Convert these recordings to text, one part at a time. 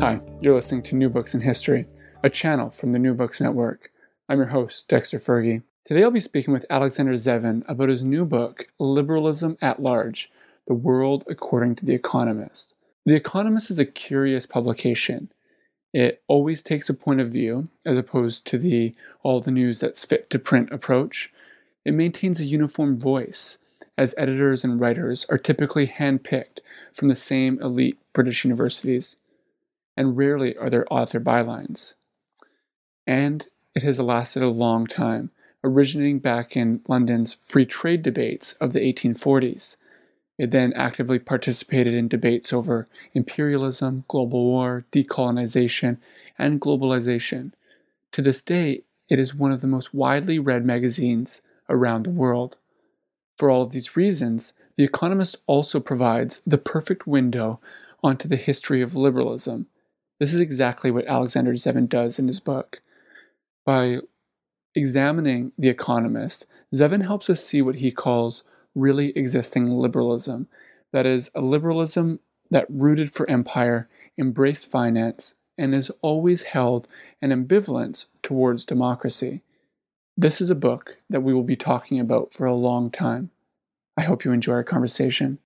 Hi, you're listening to New Books in History, a channel from the New Books Network. I'm your host, Dexter Fergie. Today I'll be speaking with Alexander Zevin about his new book, Liberalism at Large The World According to The Economist. The Economist is a curious publication. It always takes a point of view, as opposed to the all the news that's fit to print approach. It maintains a uniform voice, as editors and writers are typically handpicked from the same elite British universities and rarely are there author bylines. And it has lasted a long time, originating back in London's free trade debates of the 1840s. It then actively participated in debates over imperialism, global war, decolonization, and globalization. To this day, it is one of the most widely read magazines around the world. For all of these reasons, The Economist also provides the perfect window onto the history of liberalism this is exactly what Alexander Zevin does in his book. By examining The Economist, Zevin helps us see what he calls really existing liberalism. That is, a liberalism that rooted for empire, embraced finance, and has always held an ambivalence towards democracy. This is a book that we will be talking about for a long time. I hope you enjoy our conversation.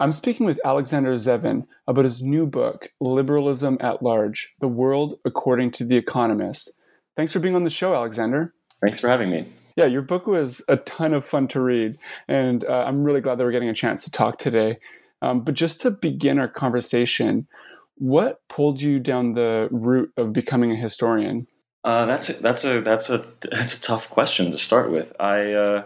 I'm speaking with Alexander Zevin about his new book, Liberalism at Large The World According to The Economist. Thanks for being on the show, Alexander. Thanks for having me. Yeah, your book was a ton of fun to read, and uh, I'm really glad that we're getting a chance to talk today. Um, but just to begin our conversation, what pulled you down the route of becoming a historian? Uh, that's a, that's a that's a that's a tough question to start with. I uh,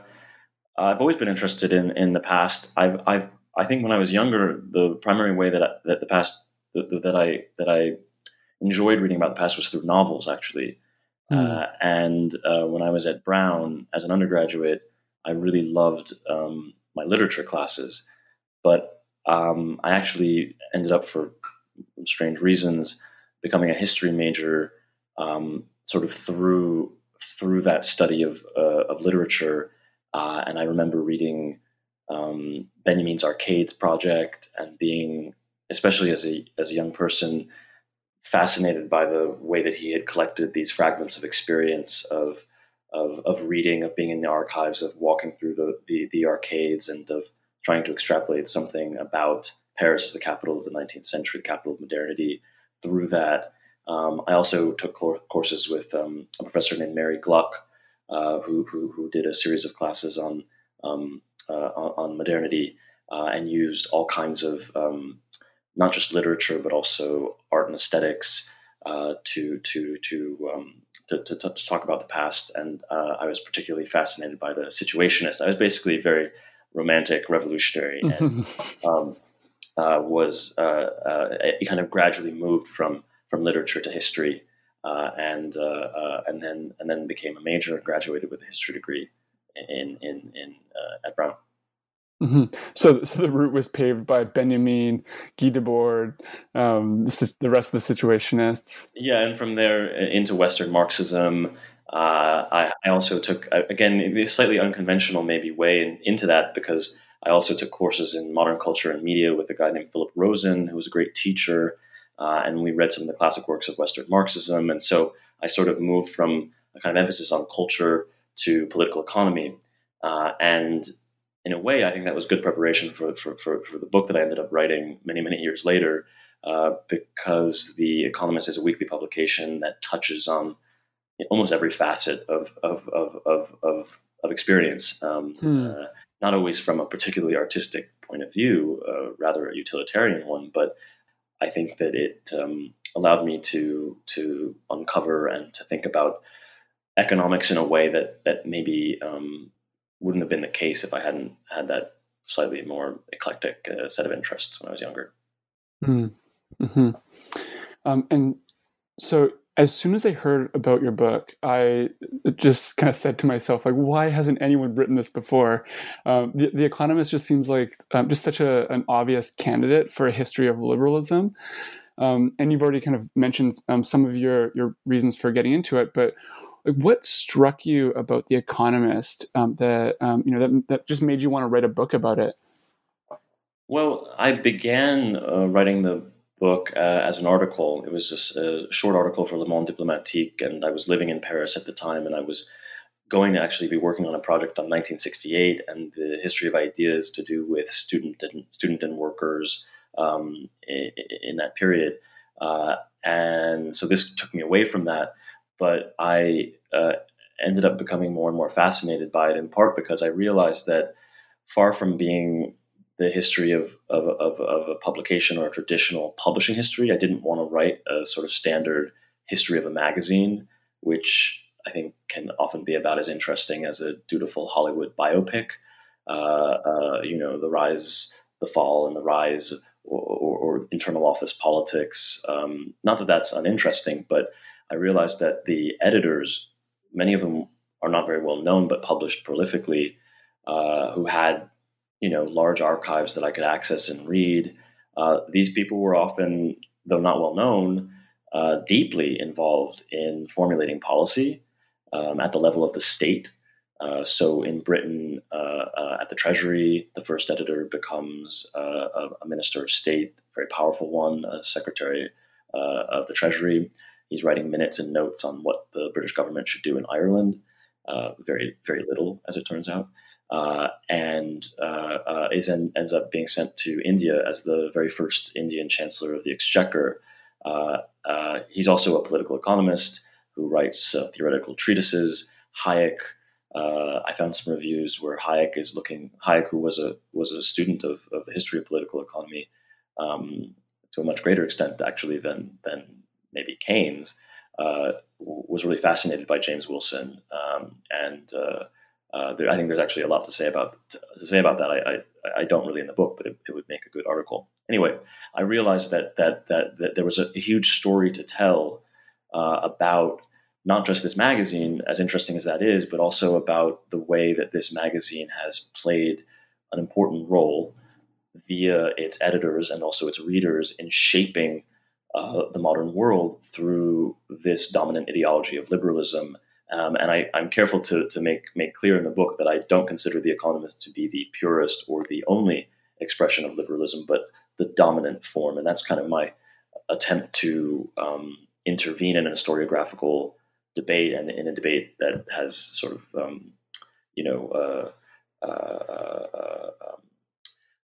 I've always been interested in in the past. I've I've I think when I was younger, the primary way that I, that the past that, that I that I enjoyed reading about the past was through novels, actually. Mm. Uh, and uh, when I was at Brown as an undergraduate, I really loved um, my literature classes, but um, I actually ended up, for strange reasons, becoming a history major, um, sort of through through that study of uh, of literature. Uh, and I remember reading um, Benjamin's Arcades project and being, especially as a as a young person, fascinated by the way that he had collected these fragments of experience of of, of reading, of being in the archives, of walking through the, the, the arcades, and of trying to extrapolate something about Paris as the capital of the 19th century, the capital of modernity. Through that, um, I also took courses with um, a professor named Mary Gluck, uh, who, who, who did a series of classes on um, uh, on, modernity uh, and used all kinds of um, not just literature but also art and aesthetics uh, to to to, um, to, to, to talk about the past. And I was particularly fascinated by the Situationist. I was basically very romantic, revolutionary, and um, uh, was uh, uh, kind of gradually moved from from literature to history, and and then and then became a major and graduated with a history degree in in in uh, at Brown. Mm-hmm. So, so the route was paved by Benjamin, Guy Debord, um, the, the, rest of the Situationists. Yeah, and from there uh, into Western Marxism. Uh, I, I, also took uh, again a slightly unconventional maybe way in, into that because I also took courses in modern culture and media with a guy named Philip Rosen, who was a great teacher, uh, and we read some of the classic works of Western Marxism. And so I sort of moved from a kind of emphasis on culture to political economy. Uh, and in a way, I think that was good preparation for, for, for, for the book that I ended up writing many, many years later, uh, because The Economist is a weekly publication that touches on almost every facet of, of, of, of, of, of experience. Um, hmm. uh, not always from a particularly artistic point of view, uh, rather a utilitarian one, but I think that it um, allowed me to to uncover and to think about economics in a way that that maybe um, wouldn't have been the case if I hadn't had that slightly more eclectic uh, set of interests when I was younger. Hmm. Mm-hmm. Um, and so, as soon as I heard about your book, I just kind of said to myself, like, why hasn't anyone written this before? Um, the, the Economist just seems like um, just such a, an obvious candidate for a history of liberalism. Um, and you've already kind of mentioned um, some of your your reasons for getting into it, but what struck you about The Economist um, that um, you know that that just made you want to write a book about it? Well, I began uh, writing the book uh, as an article. It was just a short article for Le Monde Diplomatique, and I was living in Paris at the time, and I was going to actually be working on a project on 1968 and the history of ideas to do with student and student and workers um, in, in, that period. Uh, and so this took me away from that, but I uh, ended up becoming more and more fascinated by it in part because I realized that far from being the history of, of, of, of a publication or a traditional publishing history, I didn't want to write a sort of standard history of a magazine, which I think can often be about as interesting as a dutiful Hollywood biopic. Uh, uh, you know, the rise, the fall, and the rise or, or, or internal office politics. Um, not that that's uninteresting, but I realized that the editors, many of them are not very well known, but published prolifically, uh, who had you know large archives that I could access and read. Uh, these people were often, though not well known, uh, deeply involved in formulating policy um, at the level of the state. Uh, so in Britain, uh, uh, at the Treasury, the first editor becomes a, a, minister of state, very powerful one, a secretary of the Treasury. He's writing minutes and notes on what the British government should do in Ireland. Uh, very, very little, as it turns out. and is en- ends up being sent to India as the very first Indian Chancellor of the Exchequer. he's also a political economist who writes theoretical treatises. Hayek uh, I found some reviews where Hayek is looking. Hayek, who was a was a student of, of the history of political economy um, to a much greater extent, actually, than than maybe Keynes, uh, was really fascinated by James Wilson, um, and uh, uh, there, I think there's actually a lot to say about to say about that. I, I, I don't really in the book, but it, it, would make a good article. Anyway, I realized that that that, that there was a, a huge story to tell uh, about not just this magazine, as interesting as that is, but also about the way that this magazine has played an important role via its editors and also its readers in shaping uh, the modern world through this dominant ideology of liberalism. Um, and I, am careful to, to make, make clear in the book that I don't consider The Economist to be the purest or the only expression of liberalism, but the dominant form. And that's kind of my attempt to um, intervene in a historiographical debate and in a debate that has sort of um, you know uh, uh, uh um,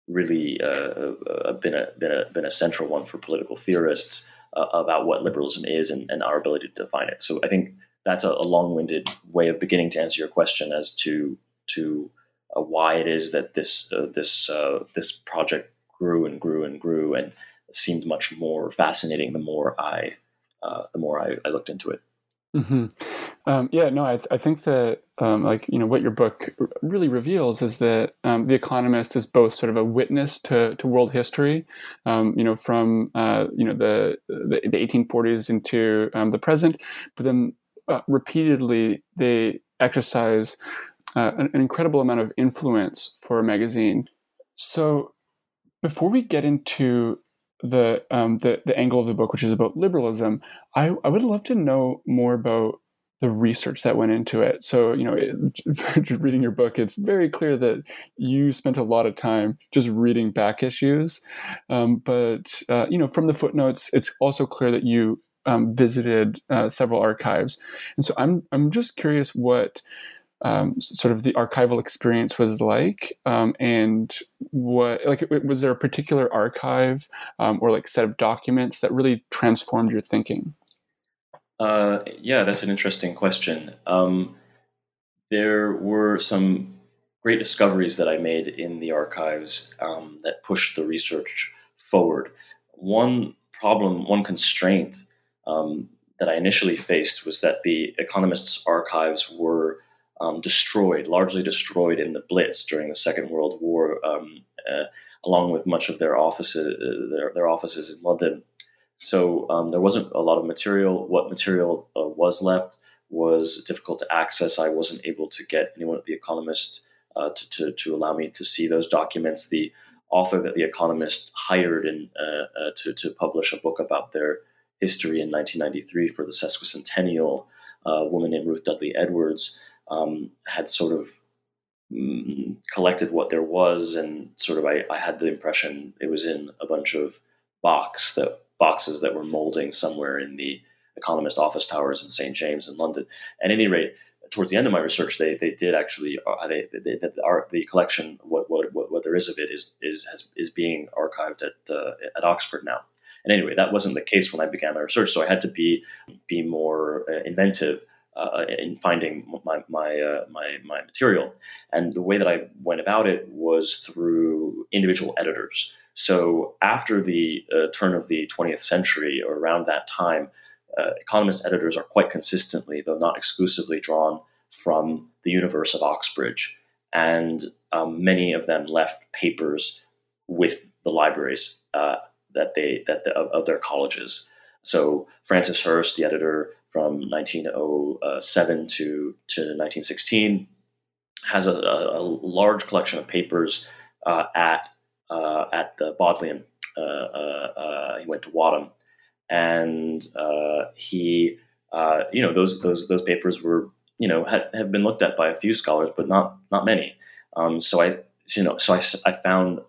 really uh, uh, been a been a been a central one for political theorists uh, about what liberalism is and, and, our ability to define it. So I think that's a, a long-winded way of beginning to answer your question as to to uh, why it is that this uh, this this project grew and grew and grew and seemed much more fascinating the more I the more I, I looked into it. Mm-hmm. Um, yeah, no, I, th- I think that um, like you know what your book really reveals is that um, the Economist is both sort of a witness to, to world history, um, you know, from uh, you know the, the, the 1840s into um, the present, but then uh, repeatedly they exercise uh, an, an incredible amount of influence for a magazine. So before we get into the um, the the angle of the book, which is about liberalism, I I would love to know more about the research that went into it. So you know, it, reading your book, it's very clear that you spent a lot of time just reading back issues. Um, but uh, you know, from the footnotes, it's also clear that you um, visited uh, several archives, and so I'm I'm just curious what um, sort of the archival experience was like, um, and what like was there a particular archive um, or like set of documents that really transformed your thinking? Uh, yeah, that's an interesting question. Um, there were some great discoveries that I made in the archives um, that pushed the research forward. One problem, one constraint um, that I initially faced was that the Economist's archives were um, destroyed, largely destroyed in the Blitz during the Second World War, um, uh, along with much of their offices, uh, their, their, offices in London. So um, there wasn't a lot of material. What material uh, was left was difficult to access. I wasn't able to get anyone at The Economist uh, to, to, to, allow me to see those documents. The author that The Economist hired in, uh, uh, to, to publish a book about their history in 1993 for the sesquicentennial, a woman named Ruth Dudley Edwards, um, had sort of mm, collected what there was, and sort of I, I, had the impression it was in a bunch of box that boxes that were molding somewhere in the Economist office towers in St James in London. At any rate, towards the end of my research, they, they did actually uh, they, they, they the collection what, what, what what there is of it is is has, is being archived at uh, at Oxford now. And anyway, that wasn't the case when I began my research, so I had to be be more uh, inventive uh, in finding my my, uh, my my material. And the way that I went about it was through individual editors. So after the uh, turn of the 20th century, or around that time, uh, Economist editors are quite consistently, though not exclusively, drawn from the universe of Oxbridge, and um, many of them left papers with the libraries uh, that they that the, of, of, their colleges. So Francis Hirst, the editor from 1907 to, to 1916, has a, a large collection of papers uh, at uh, at the Bodleian. Uh, uh, uh, he went to Wadham, and he, you know, those those those papers were, you know, had, have been looked at by a few scholars, but not not many. Um, so I, you know, so I, I found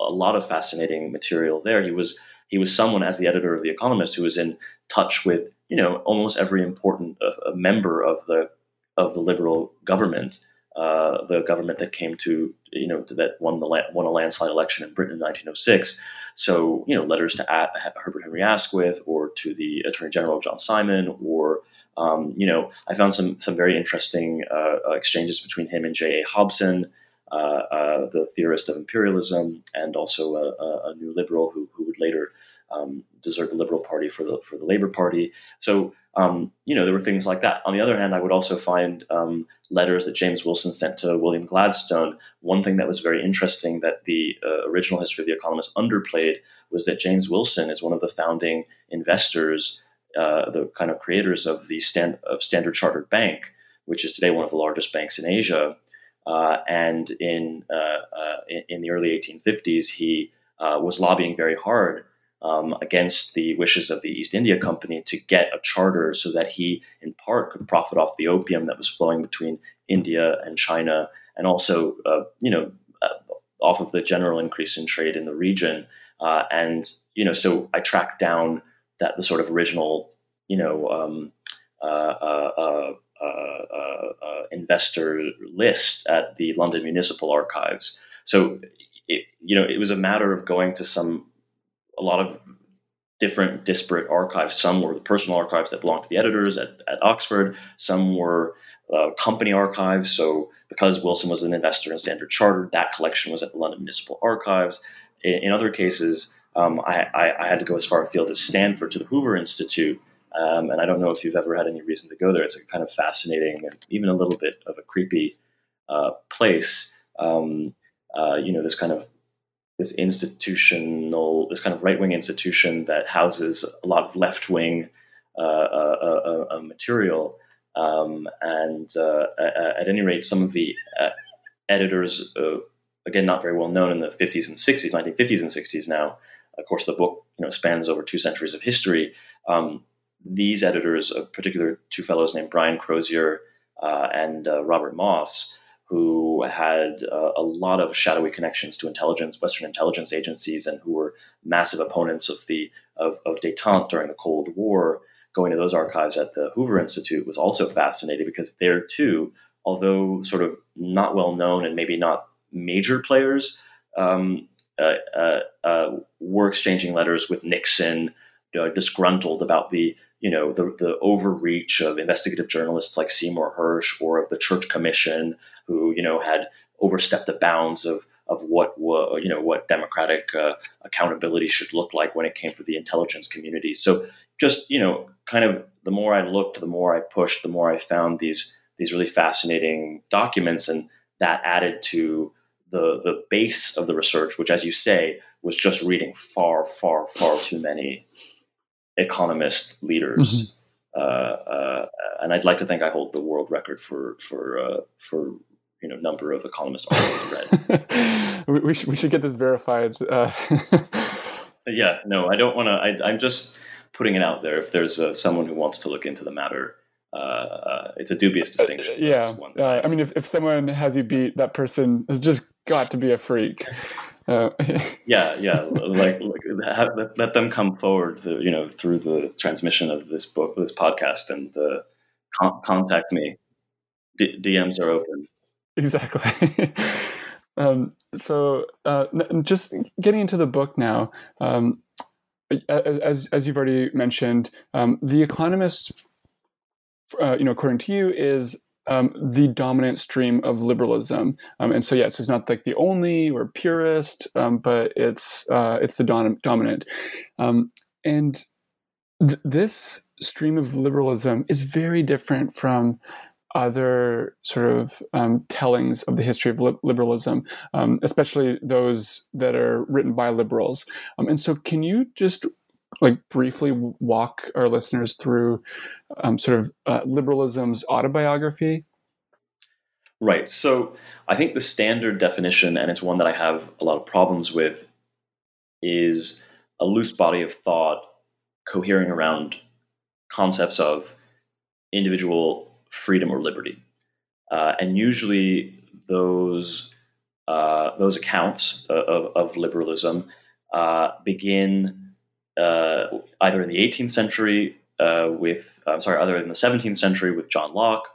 a lot of fascinating material there. He was he was someone as the editor of the Economist who was in touch with you know almost every important uh, member of the of the liberal government, uh, the government that came to you know that won the won a landslide election in Britain in 1906. So you know letters to Herbert Henry Asquith or to the Attorney General John Simon or um, you know I found some some very interesting uh, uh exchanges between him and J. A. Hobson. Uh, uh, the theorist of imperialism, and also a, a, new liberal who, who would later um, desert the Liberal Party for the for the Labour Party. So um, you know there were things like that. On the other hand, I would also find um, letters that James Wilson sent to William Gladstone. One thing that was very interesting that the uh, original history of the Economist underplayed was that James Wilson is one of the founding investors, uh, the kind of creators of the stand, of Standard Chartered Bank, which is today one of the largest banks in Asia. Uh, and in, uh, uh, in, in the early 1850s, he uh, was lobbying very hard um, against the wishes of the East India Company to get a charter so that he, in part, could profit off the opium that was flowing between India and China, and also, uh, you know, uh, off of the general increase in trade in the region. Uh, and you know, so I tracked down that the sort of original, you know, um, uh, uh, uh, investor list at the London Municipal Archives. So, it, you know, it was a matter of going to some a lot of different disparate archives. Some were the personal archives that belonged to the editors at, at Oxford. Some were uh, company archives. So because Wilson was an investor in Standard Chartered, that collection was at the London Municipal Archives. In, in other cases, um, I, I, I, had to go as far afield as Stanford to the Hoover Institute. Um, and I don't know if you've ever had any reason to go there. It's a kind of fascinating and even a little bit of a creepy uh, place. Um, uh, you know, this kind of this institutional, this kind of right wing institution that houses a lot of left wing uh, uh, uh, uh, material. Um, and uh, at any rate, some of the uh, editors, again, not very well known in the 50s and 60s, 1950s and 60s now. Of course, the book you know spans over two centuries of history. Um, these editors, in particular two fellows named Brian Crozier and Robert Moss, who had uh, a lot of shadowy connections to intelligence, Western intelligence agencies, and who were massive opponents of the of, of détente during the Cold War. Going to those archives at the Hoover Institute was also fascinating because there too although sort of not well known and maybe not major players, um, uh, uh, uh, were exchanging letters with Nixon, disgruntled about the you know the, the overreach of investigative journalists like Seymour Hersh or of the Church Commission, who you know had overstepped the bounds of of what you know what democratic uh, accountability should look like when it came to the intelligence community. So just you know, kind of the more I looked, the more I pushed, the more I found these these really fascinating documents, and that added to the the base of the research, which, as you say, was just reading far, far, far too many economist leaders. Mm-hmm. Uh, uh, and I'd like to think I hold the world record for for uh, for you know number of economist articles read. we, we, should we should get this verified. Uh. yeah, no, I don't want to. I'm just putting it out there. If there's uh, someone who wants to look into the matter, uh, it's a dubious distinction. yeah, I mean, if if someone has you beat, that person has just got to be a freak. Uh, yeah, yeah, like, like have, let, let, them come forward, you know, through the transmission of this book, this podcast, and uh, con- contact me. D- DMs are open. Exactly. um, so, uh, just getting into the book now. Um, as as you've already mentioned, um, the Economist, uh, you know, according to you, is um, the dominant stream of liberalism. Um, and so, yeah, so it's not like the only or purist, um, but it's uh, it's the dom- dominant. Um, and th- this stream of liberalism is very different from other sort of um, tellings of the history of li- liberalism, um, especially those that are written by liberals. and so, can you just like briefly walk our listeners through um, sort of uh, liberalism's autobiography? Right. So I think the standard definition, and it's one that I have a lot of problems with, is a loose body of thought cohering around concepts of individual freedom or liberty. Uh, and usually those uh, those accounts of, of liberalism uh, begin uh, either in the 18th century uh, with, I'm sorry, other than the 17th century with John Locke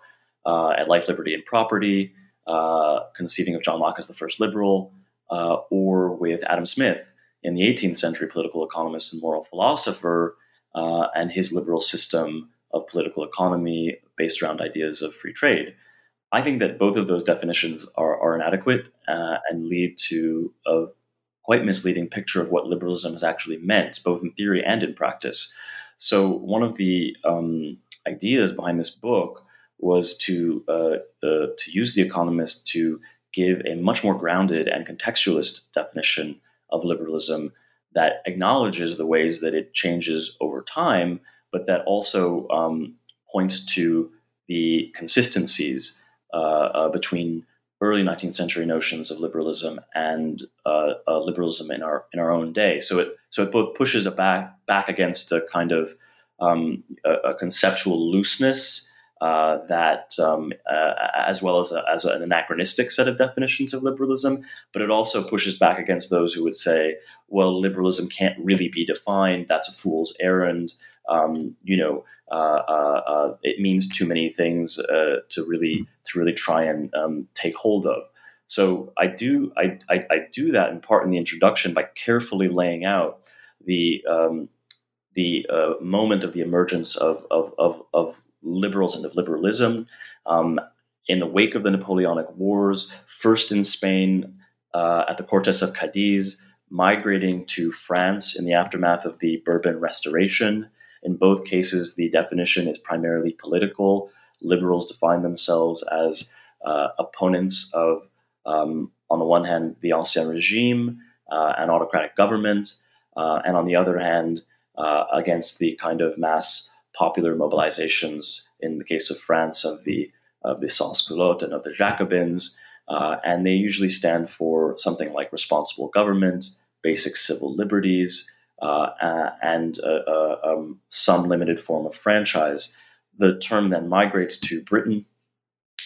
uh, at Life, Liberty, and Property, uh, conceiving of John Locke as the first liberal, uh, or with Adam Smith in the 18th century political economist and moral philosopher, uh, and his liberal system of political economy based around ideas of free trade. I think that both of those definitions are, are inadequate uh, and lead to a quite misleading picture of what liberalism has actually meant, both in theory and in practice. So, one of the um, ideas behind this book was to uh, uh, to use the Economist to give a much more grounded and contextualist definition of liberalism that acknowledges the ways that it changes over time, but that also um, points to the consistencies uh, uh between early 19th century notions of liberalism and uh, uh, liberalism in our in our own day. So it so it both pushes back back against a kind of um, a, a conceptual looseness uh, that, um, uh, as well as, a, as an anachronistic set of definitions of liberalism, but it also pushes back against those who would say, well, liberalism can't really be defined. That's a fool's errand. Um, you know, it means too many things uh, to really to really try and um, take hold of. So I do I, I, I, do that in part in the introduction by carefully laying out the um, the moment of the emergence of, of, of, of liberals and of liberalism. Um, in the wake of the Napoleonic Wars, first in Spain uh, at the Cortes of Cadiz, migrating to France in the aftermath of the Bourbon Restoration. In both cases, the definition is primarily political. Liberals define themselves as uh, opponents of, um, on the one hand, the Ancien regime, uh, an autocratic government, uh, and on the other hand, uh, against the kind of mass popular mobilizations in the case of France of the of the sans-culottes and of the Jacobins, uh, and they usually stand for something like responsible government, basic civil liberties, and uh, uh, um, some limited form of franchise. The term then migrates to Britain,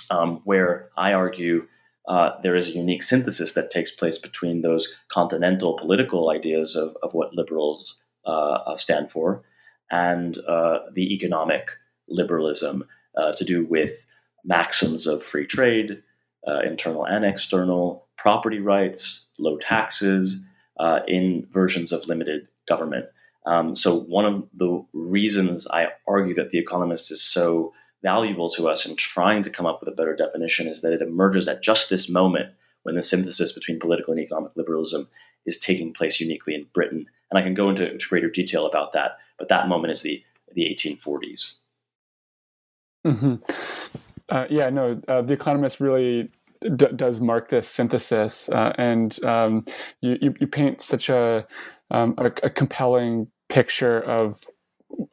um, where I argue uh, there is a unique synthesis that takes place between those continental political ideas of, of what liberals uh, stand for and uh, the economic liberalism uh, to do with maxims of free trade, uh, internal and external, property rights, low taxes, uh, in versions of limited government. Um, so, one of the reasons I argue that The Economist is so valuable to us in trying to come up with a better definition is that it emerges at just this moment when the synthesis between political and economic liberalism is taking place uniquely in Britain. And I can go into greater detail about that, but that moment is the, the 1840s. Mm-hmm. Uh, yeah, no, uh, The Economist really d- does mark this synthesis, uh, and um, you, you, you, paint such a, um, a, a compelling picture of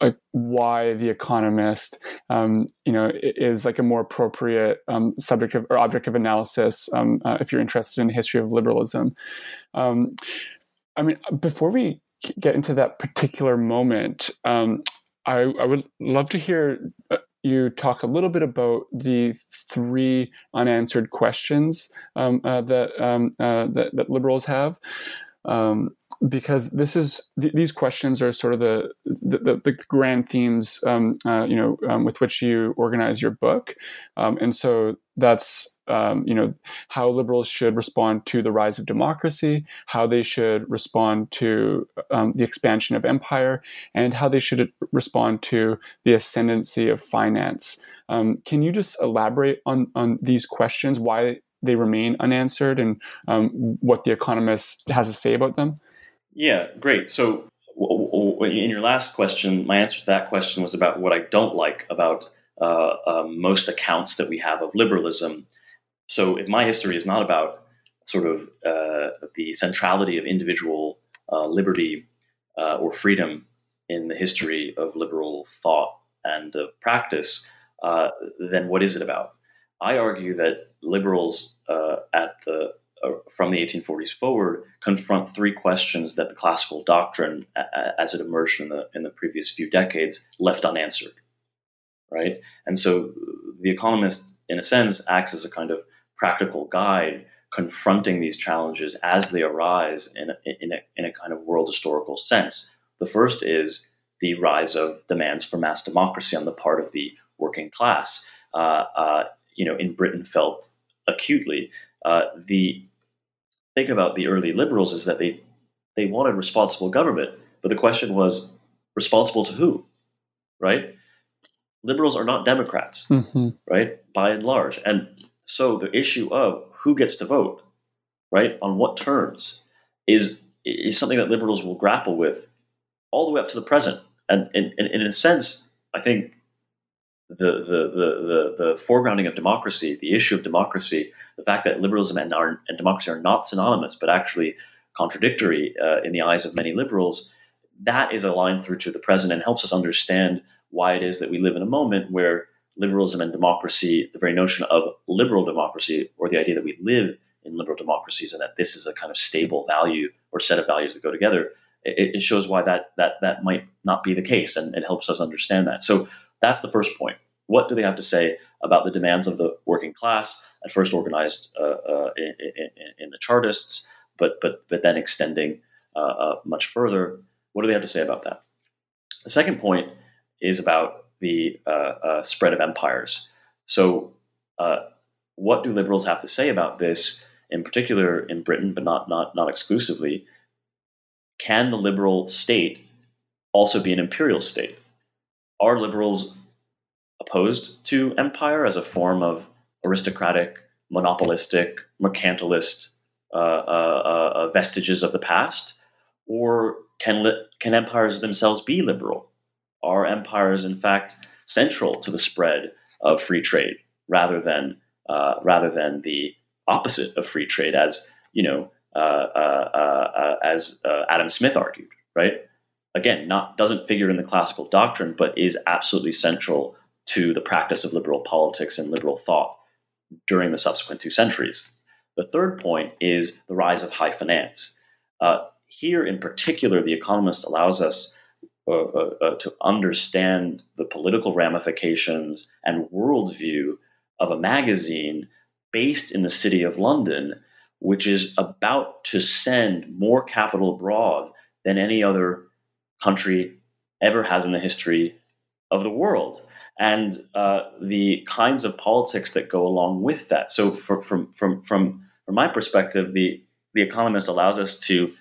like why the economist um, you know is like a more appropriate um, subject of, or object of analysis um, uh, if you're interested in the history of liberalism. Um, i mean before we get into that particular moment um, I, I, would love to hear uh, you talk a little bit about the three unanswered questions um, uh, that, uh, that, that liberals have um, because this is th- these questions are sort of the the, the, the grand themes um, uh, you know um, with which you organize your book, um, and so that's um, you know how liberals should respond to the rise of democracy, how they should respond to um, the expansion of empire, and how they should respond to the ascendancy of finance. can you just elaborate on on these questions? Why they remain unanswered and um, what the economist has to say about them? Yeah, great. So, in your last question, my answer to that question was about what I don't like about uh, uh, most accounts that we have of liberalism. So, if my history is not about sort of uh, the centrality of individual uh, liberty uh, or freedom in the history of liberal thought and practice, uh, then what is it about? I argue that liberals uh, at the uh, from the 1840s forward confront three questions that the classical doctrine, as it emerged in the in the previous few decades, left unanswered. Right, and so the economist, in a sense, acts as a kind of practical guide confronting these challenges as they arise in a, in a, in a kind of world historical sense. The first is the rise of demands for mass democracy on the part of the working class. Uh, uh, you know, in Britain felt acutely. Uh, the thing about the early liberals is that they they wanted responsible government, but the question was responsible to who, right? Liberals are not Democrats, mm-hmm. right? By and large, and so the issue of who gets to vote, right, on what terms, is is something that liberals will grapple with all the way up to the present. And in, in, in a sense, I think the, the, the, the, foregrounding of democracy, the issue of democracy, the fact that liberalism and, our, and democracy are not synonymous, but actually contradictory uh, in the eyes of many liberals, that is a line through to the present and helps us understand why it is that we live in a moment where liberalism and democracy, the very notion of liberal democracy, or the idea that we live in liberal democracies and that this is a kind of stable value or set of values that go together, it, it shows why that that that might not be the case, and it helps us understand that. So that's the first point. What do they have to say about the demands of the working class, at first organized uh, uh, in, in, in, the Chartists, but but but then extending uh, uh, much further? What do they have to say about that? The second point is about the uh, uh, spread of empires. So, what do liberals have to say about this, in particular in Britain, but not not not exclusively? Can the liberal state also be an imperial state? Are liberals opposed to empire as a form of aristocratic, monopolistic, mercantilist uh, uh, uh, vestiges of the past? Or can, li- can empires themselves be liberal? Are empires, in fact, central to the spread of free trade rather than, uh, rather than the opposite of free trade, as, you know, uh, uh, as Adam Smith argued, right? Again, not doesn't figure in the classical doctrine, but is absolutely central to the practice of liberal politics and liberal thought during the subsequent two centuries. The third point is the rise of high finance. Uh, here, in particular, The Economist allows us uh, uh, uh to understand the political ramifications and worldview of a magazine based in the city of London, which is about to send more capital abroad than any other country ever has in the history of the world. and uh, the kinds of politics that go along with that. So, for, from from from from my perspective, the the Economist allows us to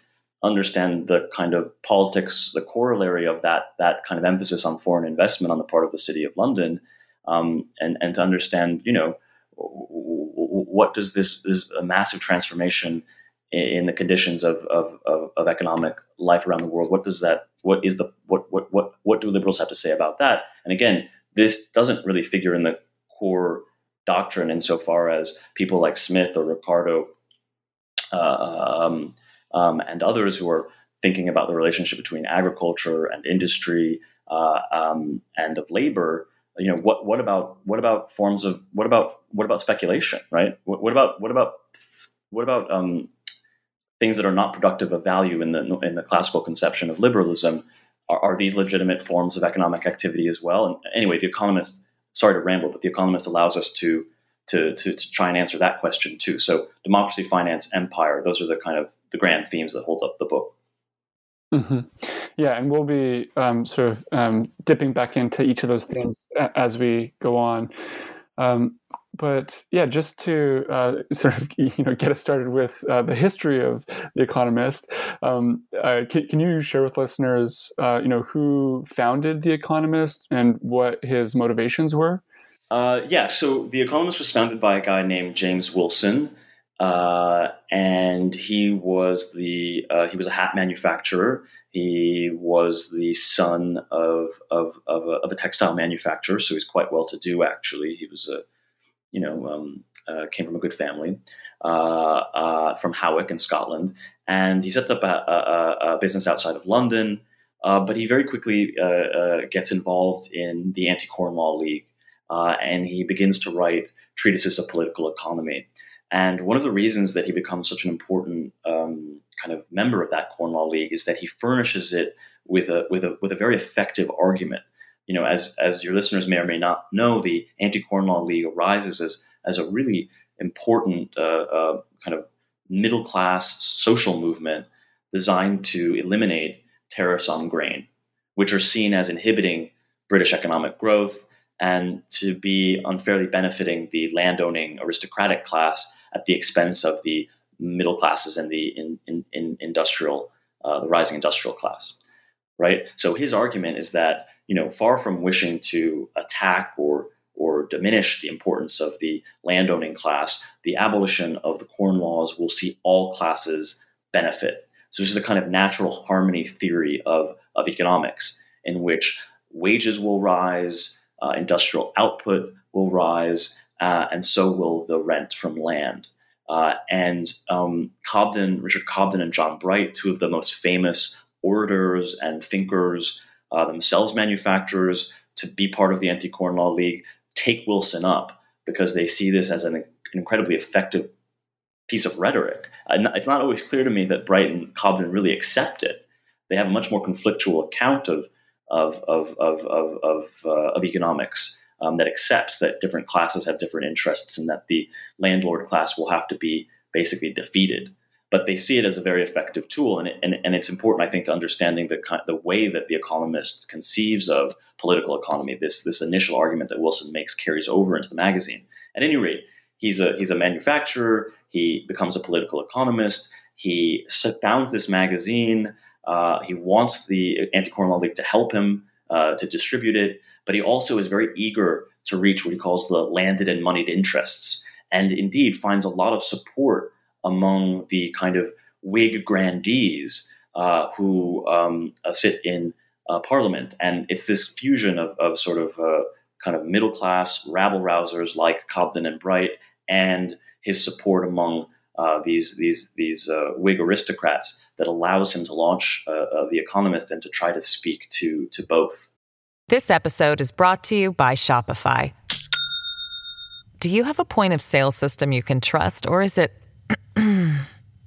understand the kind of politics, the corollary of that that kind of emphasis on foreign investment on the part of the City of London, um, and and to understand, you know, what does this this massive transformation in the conditions of, of, of, of, economic life around the world. What does that? What is the what what what what do liberals have to say about that? And again, this doesn't really figure in the core doctrine insofar as people like Smith or Ricardo uh, um, um, and others who are thinking about the relationship between agriculture and industry uh, um, and of labor. You know, what what about what about forms of what about what about speculation, right? What, what about what about what about um, things that are not productive of value in the in the classical conception of liberalism? Are, are these legitimate forms of economic activity as well? And anyway, the Economist. Sorry to ramble, but the Economist allows us to to, to, to, try and answer that question too. So democracy, finance, empire, those are the kind of the grand themes that hold up the book. Mm-hmm. Yeah, and we'll be um, sort of um, dipping back into each of those themes as we go on. Um, but yeah, just to uh, sort of you know get us started with uh, the history of the Economist, um, uh, can, can, you share with listeners, uh, you know, who founded the Economist and what his motivations were? Uh, yeah, so the Economist was founded by a guy named James Wilson, uh, and he was the he was a hat manufacturer. He was the son of of of a, of a, textile manufacturer, so he's quite well to do. Actually, he was a you know um, uh, came from a good family uh, uh, from Hawick in Scotland, and he sets up a, a, a business outside of London. but he very quickly gets involved in the Anti Corn Law League uh, and he begins to write treatises of political economy. And one of the reasons that he becomes such an important um, kind of member of that Corn Law League is that he furnishes it with a with a with a very effective argument. You know, as as your listeners may or may not know, the Anti Corn Law League arises as as a really important uh, uh, kind of middle class social movement designed to eliminate tariffs on grain, which are seen as inhibiting British economic growth and to be unfairly benefiting the landowning aristocratic class at the expense of the middle classes and the in, in, in industrial, uh, the rising industrial class, right? So his argument is that you know, far from wishing to attack or or diminish the importance of the landowning class, the abolition of the corn laws will see all classes benefit. So this is a kind of natural harmony theory of, of economics in which wages will rise, uh, industrial output will rise, uh, and so will the rent from land. Uh, and um, Cobden, Richard Cobden, and John Bright, two of the most famous orators and thinkers, uh, themselves manufacturers, to be part of the Anti Corn Law League, take Wilson up because they see this as an, incredibly effective piece of rhetoric. it's not always clear to me that Bright and Cobden really accept it. They have a much more conflictual account of of of of of of, uh, of economics um, that accepts that different classes have different interests and that the landlord class will have to be basically defeated. But they see it as a very effective tool, and, it, and, and it's important, I think, to understanding the the way that the economist conceives of political economy. This this initial argument that Wilson makes carries over into the magazine. At any rate, he's a he's a manufacturer. He becomes a political economist. He founds this magazine. Uh, he wants the Anti-Corn Law League to help him uh, to distribute it, but he also is very eager to reach what he calls the landed and moneyed interests, and indeed finds a lot of support among the kind of Whig grandees uh, who um, uh, sit in uh, Parliament. And it's this fusion of, of sort of kind of middle class rabble rousers like Cobden and Bright and his support among uh, these these these uh, Whig aristocrats that allows him to launch uh, uh, the Economist and to try to speak to to both. This episode is brought to you by Shopify. Do you have a point of sale system you can trust, or is it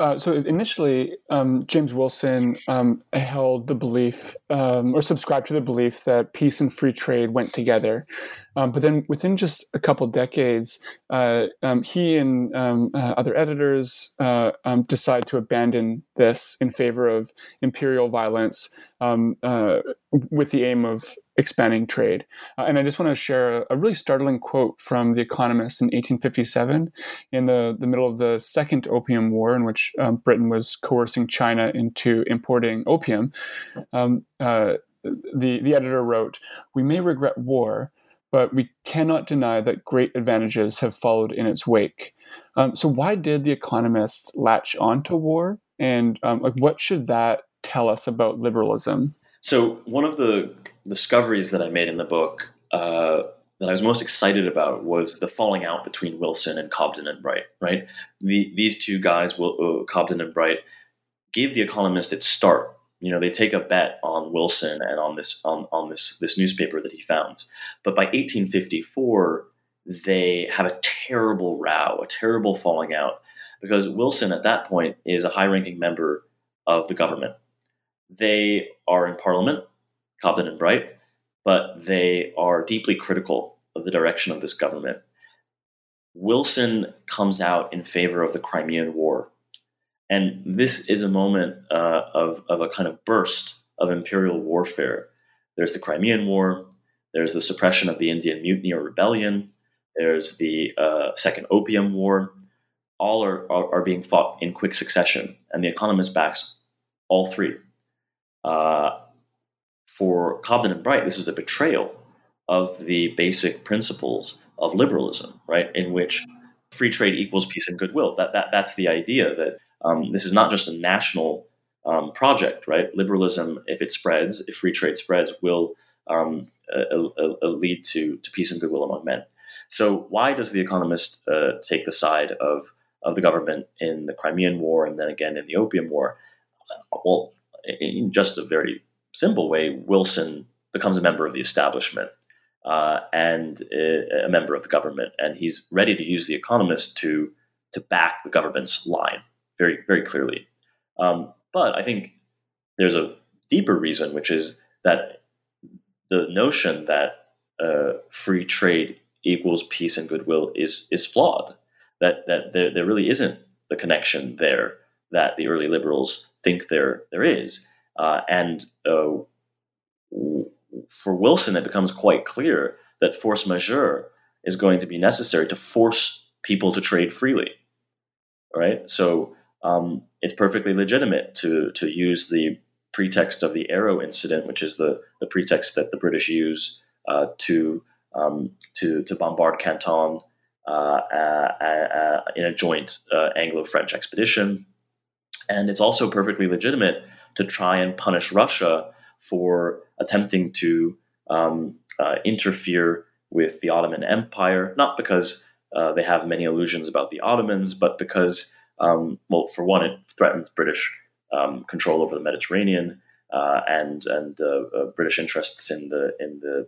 uh, so initially, um, James Wilson um, held the belief um, or subscribed to the belief that peace and free trade went together. Um, but then within just a couple decades, uh, um, he and um, uh, other editors uh, decide to abandon this in favor of imperial violence uh, with the aim of expanding trade. Uh, and I just want to share a, a, really startling quote from The Economist in 1857, in the, the middle of the Second Opium War, in which um, Britain was coercing China into importing opium. Um, uh, the, the editor wrote, We may regret war, but we cannot deny that great advantages have followed in its wake. Um, so, why did The Economist latch onto war? And um, like, what should that tell us about liberalism? So one of the discoveries that I made in the book uh, that I was most excited about was the falling out between Wilson and Cobden and Bright. Right, the, these two guys, uh, Cobden and Bright, gave the Economist its start. You know, they take a bet on Wilson and on this on, on this this newspaper that he founds. But by 1854, they have a terrible row, a terrible falling out, because Wilson at that point is a high-ranking member of the government they are in Parliament, Cobden and Bright, but they are deeply critical of the direction of this government. Wilson comes out in favor of the Crimean War. And this is a moment uh, of, of a kind of burst of imperial warfare. There's the Crimean War, there's the suppression of the Indian Mutiny or Rebellion, there's the uh, Second Opium War. All are, are, are being fought in quick succession, and The Economist backs all three uh, for Cobden and Bright, this is a betrayal of the basic principles of liberalism, right? In which free trade equals peace and goodwill. That, that that's the idea that um, this is not just a national um, project, right? Liberalism, if it spreads, if free trade spreads, will um, lead to to peace and goodwill among men. So why does the Economist uh, take the side of of the government in the Crimean War and then again in the Opium War? Well, in just a very simple way, Wilson becomes a member of the establishment uh, and a, member of the government, and he's ready to use the Economist to to back the government's line very very clearly. Um, but I think there's a deeper reason, which is that the notion that uh, free trade equals peace and goodwill is is flawed. That that there, there really isn't the connection there that the early liberals think there there is. Uh, and uh, for Wilson, it becomes quite clear that force majeure is going to be necessary to force people to trade freely. Right, so um, it's perfectly legitimate to to use the pretext of the Arrow incident, which is the the pretext that the British use uh, to um, to to bombard Canton uh, uh, uh, in a joint Anglo-French expedition. And it's also perfectly legitimate to try and punish Russia for attempting to um, uh, interfere with the Ottoman Empire, not because uh, they have many illusions about the Ottomans, but because, um, well, for one, it threatens British um, control over the Mediterranean uh, and and uh, uh, British interests in the in the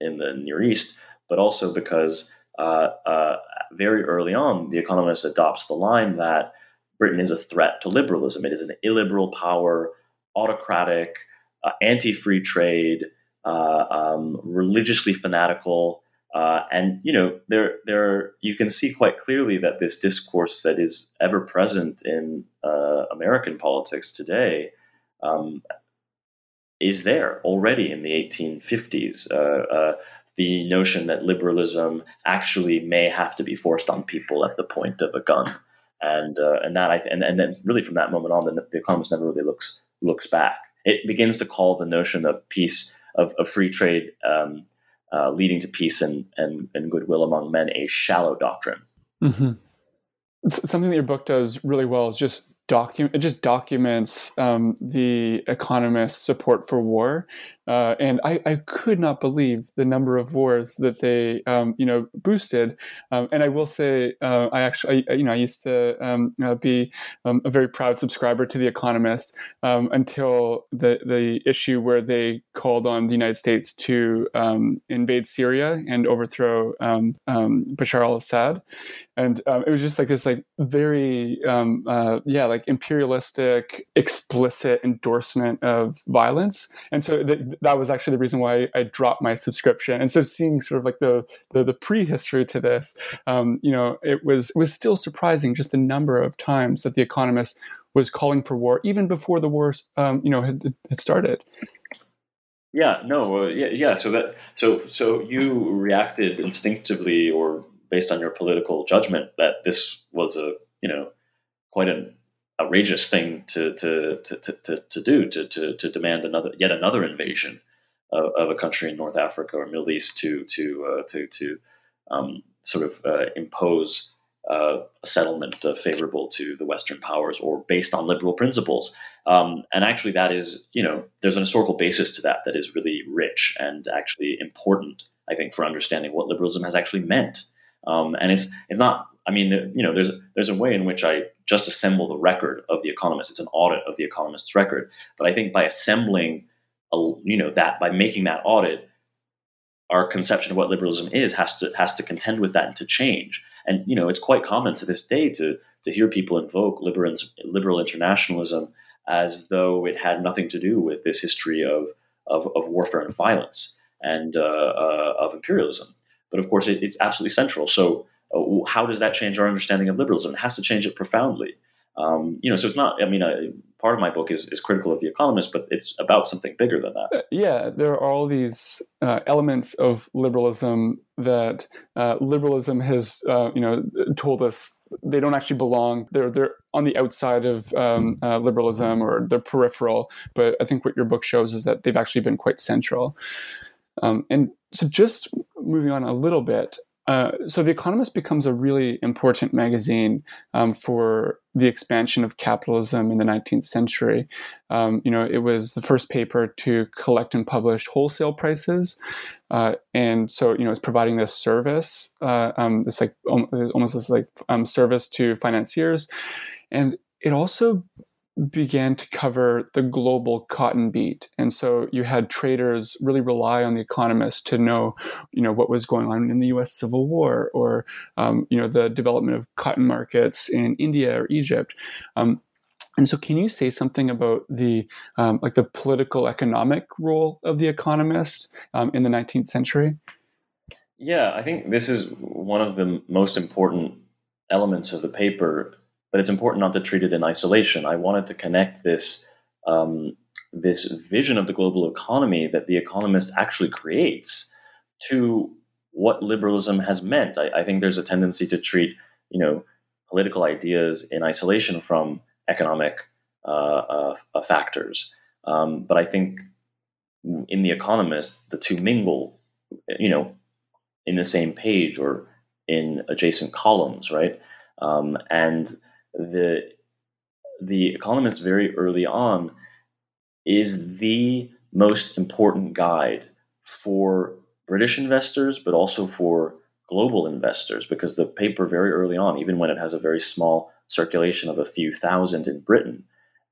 in the Near East, but also because uh, very early on, The Economist adopts the line that Britain is a threat to liberalism. It is an illiberal power, autocratic, uh, anti-free trade, uh, um, religiously fanatical, uh, and you know there there you can see quite clearly that this discourse that is ever present in uh, American politics today um, is there already in the 1850s. Uh, uh, the notion that liberalism actually may have to be forced on people at the point of a gun and uh, and that I, and and then really from that moment on, the, the economist never really looks looks back. It begins to call the notion of peace of, of free trade um, uh, leading to peace and, and and goodwill among men a shallow doctrine. Mm-hmm. Something that your book does really well is just document. It just documents um, the economist's support for war, uh, and I, I, could not believe the number of wars that they um, you know boosted. Um, and I will say, uh, I actually I, you know I used to um, uh, be um, a very proud subscriber to the Economist um, until the the issue where they called on the United States to um, invade Syria and overthrow Bashar al-Assad and it was just like this like very uh, yeah like imperialistic explicit endorsement of violence and so th- that was actually the reason why i dropped my subscription. And so seeing sort of like the the, the prehistory to this um, you know it was it was still surprising just the number of times that the economist was calling for war even before the war um, you know had, had started. Yeah no uh, yeah yeah so that so so you reacted instinctively or based on your political judgment that this was a you know quite an outrageous thing to to to, to, to do to, to, to demand another yet another invasion of, of, a country in North Africa or Middle East to to uh, to to um, sort of uh, impose uh, a settlement uh, favorable to the Western powers or based on liberal principles. Um, and actually, that is you know there's an historical basis to that that is really rich and actually important. I think for understanding what liberalism has actually meant um, and it's it's not. I mean, you know, there's there's a way in which I just assemble the record of the Economist. It's an audit of the Economist's record. But I think by assembling, a, you know, that by making that audit, our conception of what liberalism is has to has to contend with that and to change. And you know, it's quite common to this day to to hear people invoke liberal liberal internationalism as though it had nothing to do with this history of of, of warfare and violence and uh, uh, of imperialism. But of course, it, it's absolutely central. So, how does that change our understanding of liberalism? It has to change it profoundly. Um, you know, so it's not. I mean, uh, part of my book is, is critical of the Economist, but it's about something bigger than that. Uh, yeah, there are all these uh, elements of liberalism that uh, liberalism has, uh, you know, told us they don't actually belong. They're they're on the outside of um, uh, liberalism or they're peripheral. But I think what your book shows is that they've actually been quite central. Um, and so, just moving on a little bit, uh, so The Economist becomes a really important magazine um, for the expansion of capitalism in the 19th century. Um, you know, it was the first paper to collect and publish wholesale prices, uh, and so you know, it's providing this service, uh, um, this like almost this like um, service to financiers, and it also began to cover the global cotton beat. And so you had traders really rely on the economist to know you know what was going on in the US civil war or um, you know the development of cotton markets in India or Egypt. Um, and so can you say something about the um, like the political economic role of the economist um, in the 19th century? Yeah i think this is one of the most important elements of the paper but it's important not to treat it in isolation. I wanted to connect this um, this vision of the global economy that the economist actually creates to what liberalism has meant. I, I think there's a tendency to treat you know political ideas in isolation from economic uh, uh, factors, um, but I think in the economist the two mingle, you know, in the same page or in adjacent columns, right? Um, and the the Economist very early on is the most important guide for British investors, but also for global investors, because the paper very early on, even when it has a very small circulation of a few thousand in Britain,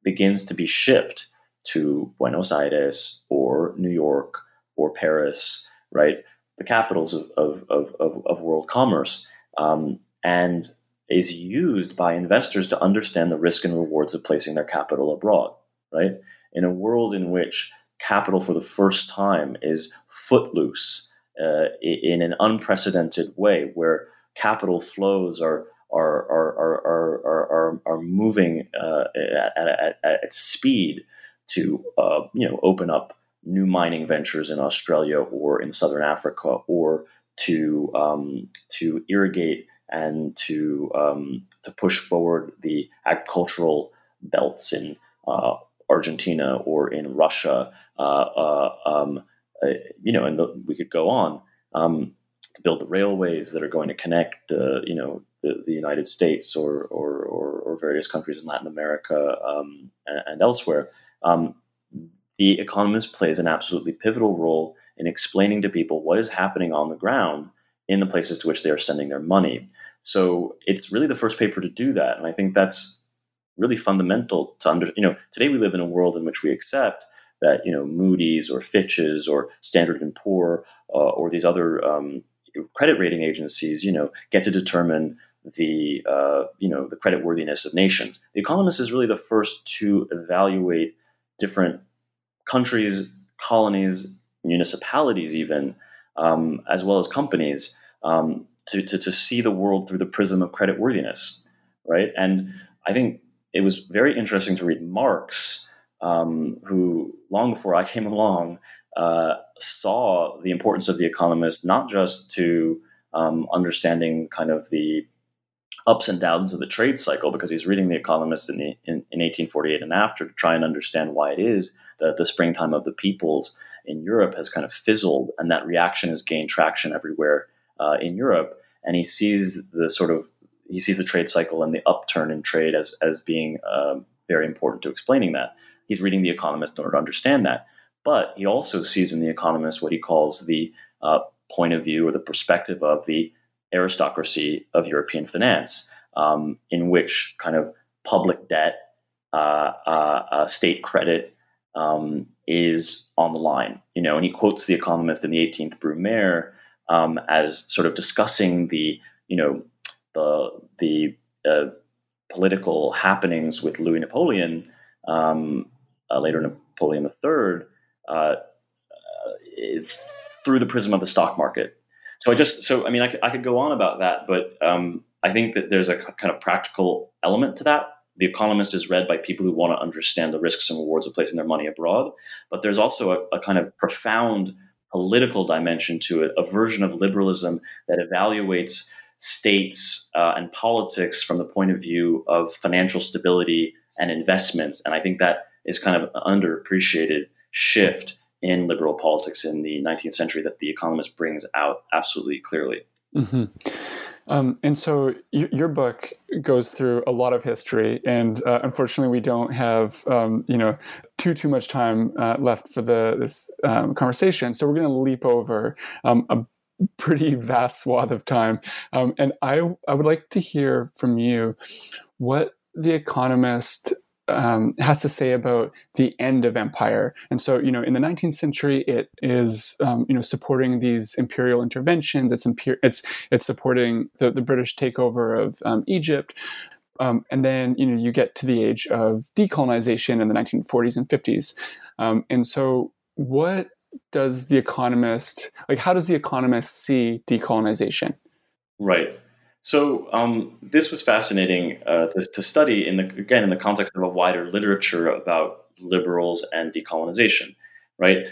begins to be shipped to Buenos Aires or New York or Paris, right? The capitals of, of, of, of world commerce. Um, and is used by investors to understand the risk and rewards of placing their capital abroad, right? In a world in which capital for the first time is footloose uh, in an unprecedented way, where capital flows are are are are are are, are moving uh, at, at, at, speed to uh, you know open up new mining ventures in Australia or in Southern Africa, or to um, to irrigate and to um, to push forward the agricultural belts in uh, Argentina or in Russia. Uh, uh, um, uh, you know, and the, we could go on um, to build the railways that are going to connect, uh, you know, the, the, United States or, or, or, or, various countries in Latin America um, and, and, elsewhere. Um, the economist plays an absolutely pivotal role in explaining to people what is happening on the ground in the places to which they are sending their money. So it's really the first paper to do that, and I think that's really fundamental to under. You know, today we live in a world in which we accept that you know Moody's or Fitch's or Standard and Poor uh, or these other um, credit rating agencies, you know, get to determine the uh, you know the credit worthiness of nations. The Economist is really the first to evaluate different countries, colonies, municipalities, even um, as well as companies, um, to, to, to see the world through the prism of credit worthiness, right? And I think it was very interesting to read Marx, um, who long before I came along uh, saw the importance of the economist not just to um, understanding kind of the ups and downs of the trade cycle because he's reading The Economist in, the, in, in 1848 and after to try and understand why it is that the springtime of the peoples in Europe has kind of fizzled and that reaction has gained traction everywhere uh, in Europe. And he sees the sort of he sees the trade cycle and the upturn in trade as as being um, very important to explaining that. He's reading The Economist in order to understand that, but he also sees in The Economist what he calls the uh, point of view or the perspective of the aristocracy of European finance, um, in which kind of public debt, uh, uh, uh, state credit um, is on the line. You know, and he quotes the Economist in the 18th Brumaire um, as sort of discussing the, you know, the the uh, political happenings with Louis Napoleon, um, uh, later Napoleon III, uh, is through the prism of the stock market so I just so I mean I could, I could go on about that, but um, I think that there's a kind of practical element to that. The Economist is read by people who want to understand the risks and rewards of placing their money abroad, but there's also a, a kind of profound political dimension to it, a version of liberalism that evaluates states uh, and politics from the point of view of financial stability and investments, and I think that is kind of an underappreciated shift in liberal politics in the 19th century that The Economist brings out absolutely clearly. Mm-hmm. Um, and so y- your book goes through a lot of history, and uh, unfortunately, we don't have um, you know too too much time uh, left for the this um, conversation. So we're going to leap over um, a pretty vast swath of time, um, and I I would like to hear from you what the Economist um, has to say about the end of empire. And so, you know, in the 19th century, it is, um, you know, supporting these imperial interventions. It's imper- it's it's supporting the, the British takeover of um, Egypt. Um, and then, you know, you get to the age of decolonization in the 1940s and 50s. Um, and so, what does the economist like? How does the economist see decolonization? Right. So um, this was fascinating uh, to, to, study in the again in the context of a wider literature about liberals and decolonization, right?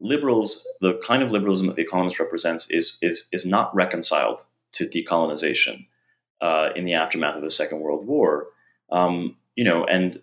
Liberals, the kind of liberalism that the Economist represents, is is is not reconciled to decolonization uh, in the aftermath of the Second World War. Um, you know, and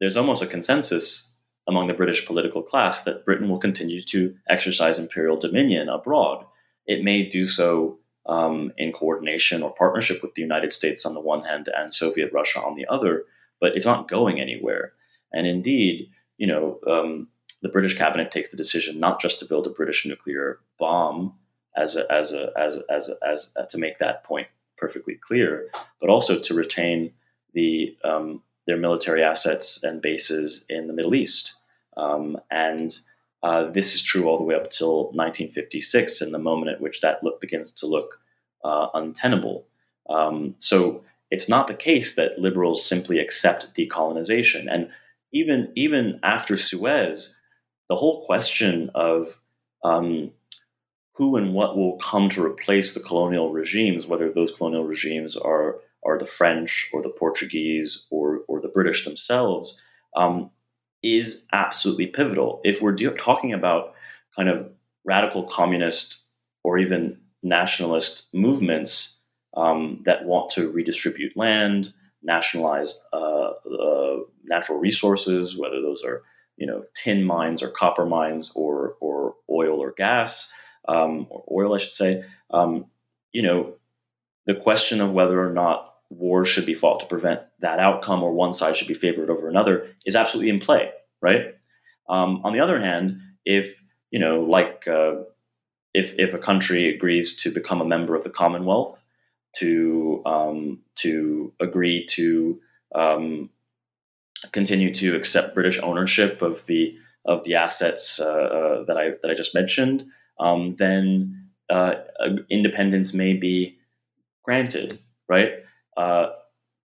there's almost a consensus among the British political class that Britain will continue to exercise imperial dominion abroad. It may do so um, in coordination or partnership with the United States on the one hand and Soviet Russia on the other, but it's not going anywhere. And indeed, you know, um, the British cabinet takes the decision not just to build a British nuclear bomb as a, as a, as a, as a, as a, to make that point perfectly clear, but also to retain the um, their military assets and bases in the Middle East. Um, and uh, this is true all the way up till 1956, and the moment at which that look begins to look uh, untenable. Um, so it's not the case that liberals simply accept decolonization, and even even after Suez, the whole question of um, who and what will come to replace the colonial regimes, whether those colonial regimes are are the French or the Portuguese or or the British themselves, um, is absolutely pivotal. If we're do- talking about kind of radical communist or even nationalist movements um, that want to redistribute land, nationalize uh, uh, natural resources, whether those are you know tin mines or copper mines or or oil or gas um, or oil, I should say. Um, you know, the question of whether or not wars should be fought to prevent that outcome or one side should be favored over another is absolutely in play, right? Um, on the other hand, if you know, like uh, if if a country agrees to become a member of the Commonwealth, to um, to agree to um, continue to accept British ownership of the of the assets uh, uh, that I that I just mentioned, um, then uh, independence may be granted. Right. Uh,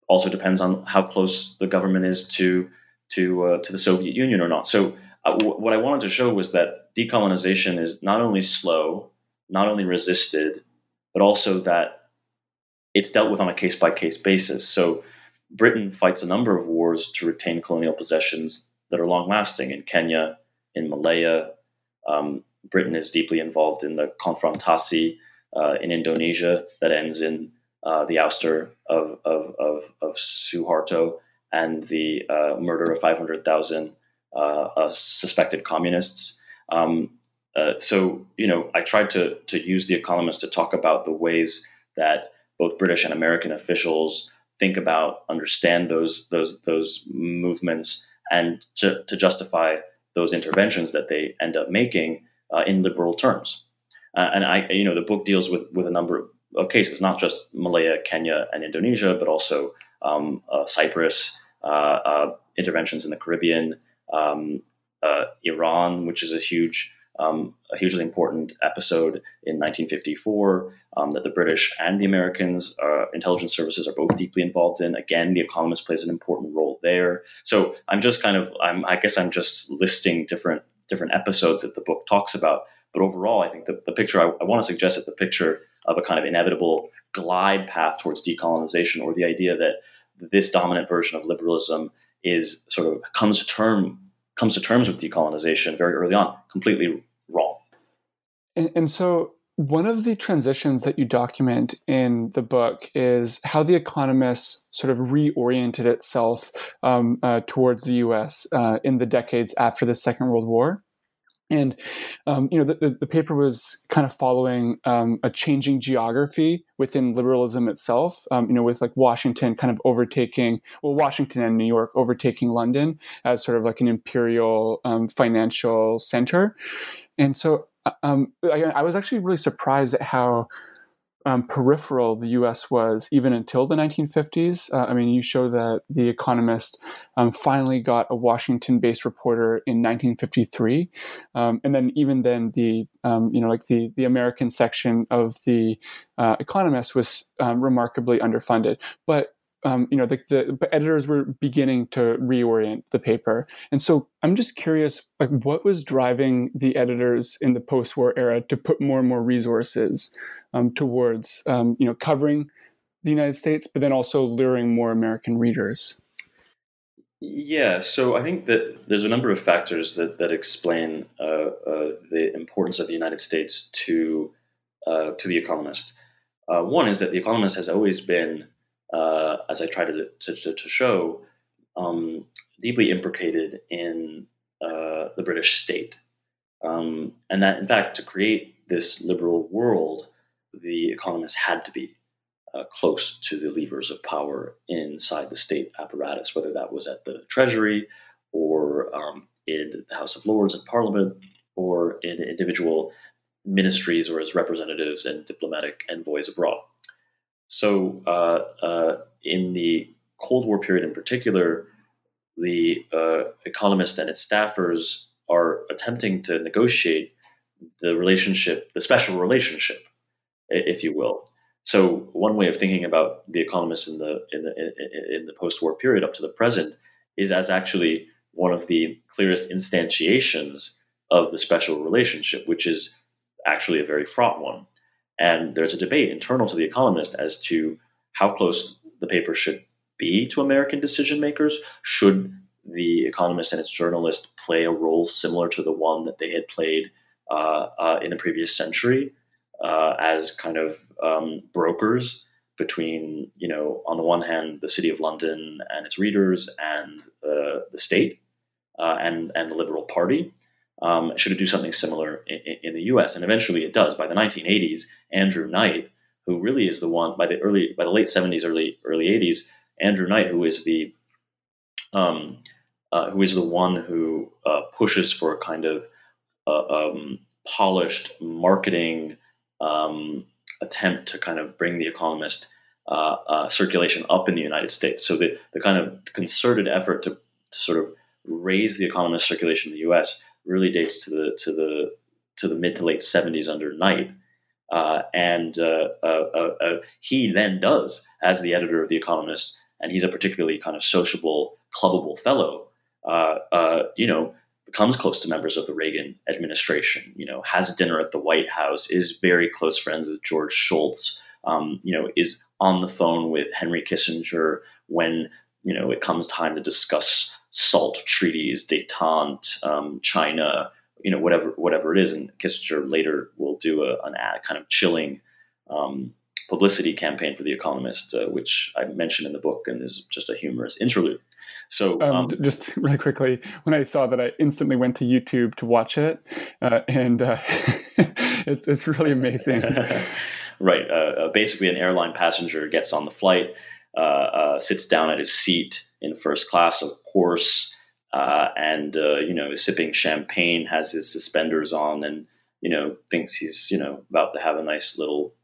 also depends on how close the government is to to uh, to the Soviet Union or not. So uh, w- what I wanted to show was that decolonization is not only slow, not only resisted, but also that it's dealt with on a case by case basis. So Britain fights a number of wars to retain colonial possessions that are long lasting in Kenya, in Malaya. Um, Britain is deeply involved in the Konfrontasi uh, in Indonesia that ends in uh, the ouster of, of, of, of, Suharto and the uh, murder of 500,000 uh, uh, suspected communists. Um, uh, so, you know, I tried to, to use The Economist to talk about the ways that both British and American officials think about, understand those, those, those movements, and to, to justify those interventions that they end up making uh, in liberal terms. Uh, and I, you know, the book deals with, with a number of cases, not just Malaya, Kenya, and Indonesia, but also um, uh, Cyprus, uh, uh, interventions in the Caribbean, um, uh, Iran, which is a huge, um, a hugely important episode in 1954 um, that the British and the Americans intelligence services are both deeply involved in. Again, The Economist plays an important role there. So I'm just kind of, I'm, I guess I'm just listing different different episodes that the book talks about. But overall, I think the, the picture I, I want to suggest that the picture of a kind of inevitable glide path towards decolonization, or the idea that this dominant version of liberalism is sort of comes to term comes to terms with decolonization very early on, completely wrong. And, and so one of the transitions that you document in the book is how the Economist sort of reoriented itself um, uh, towards the U.S. Uh, in the decades after the Second World War. And um, you know, the, the, the, paper was kind of following um, a changing geography within liberalism itself. Um, you know, with like Washington kind of overtaking, well, Washington and New York overtaking London as sort of like an imperial um, financial center. And so, uh, um, I, I was actually really surprised at how um, peripheral the U.S. was even until the 1950s. Uh, I mean, you show that The Economist um, finally got a Washington-based reporter in 1953, um, and then even then, the um, you know like the the American section of The uh, Economist was um, remarkably underfunded, but um, you know, the, the editors were beginning to reorient the paper. And so I'm just curious, like, what was driving the editors in the post-war era to put more and more resources um, towards, um, you know, covering the United States, but then also luring more American readers? Yeah, so I think that there's a number of factors that that explain uh, uh, the importance of the United States to uh, to the Economist. Uh, one is that the Economist has always been uh, as I try to, to, to show, um, deeply implicated in uh, the British state. Um, and that, in fact, to create this liberal world, the economists had to be uh, close to the levers of power inside the state apparatus, whether that was at the Treasury or um, in the House of Lords and Parliament or in individual ministries or as representatives and diplomatic envoys abroad. So, uh, uh, in the Cold War period in particular, the uh, Economist and its staffers are attempting to negotiate the relationship, the special relationship, if you will. So, one way of thinking about the Economist in the in the in the post-war period up to the present is as actually one of the clearest instantiations of the special relationship, which is actually a very fraught one. And there's a debate internal to The Economist as to how close the paper should be to American decision makers. Should The Economist and its journalists play a role similar to the one that they had played uh, uh, in the previous century uh, as kind of um, brokers between, you know, on the one hand, the City of London and its readers and uh, the state uh, and, and the Liberal Party? Um, should it do something similar in, in, the U.S. And eventually it does. By the 1980s, Andrew Knight, who really is the one by the early by the late 70s, early early 80s, Andrew Knight, who is the um, uh, who is the one who uh, pushes for a kind of uh, um, polished marketing um, attempt to kind of bring the Economist uh, uh, circulation up in the United States. So the, the kind of concerted effort to, to sort of raise the Economist circulation in the U.S. really dates to the to the to the mid to late 70s under Knight. Uh, and uh, uh, uh, he then does, as the editor of The Economist, and he's a particularly kind of sociable, clubbable fellow, you know, becomes close to members of the Reagan administration, you know, has dinner at the White House, is very close friends with George Shultz, um, you know, is on the phone with Henry Kissinger when, you know, it comes time to discuss SALT treaties, detente, um, China, you know, whatever, whatever it is. And Kissinger later will do a, an ad, kind of chilling um, publicity campaign for The Economist, uh, which I mentioned in the book and is just a humorous interlude. So, um, um, just really quickly, when I saw that, I instantly went to YouTube to watch it, uh, and uh, it's it's really amazing. right. Uh, uh, basically, an airline passenger gets on the flight, sits down at his seat in first class, of course, and you know is sipping champagne, has his suspenders on, and you know thinks he's you know about to have a nice little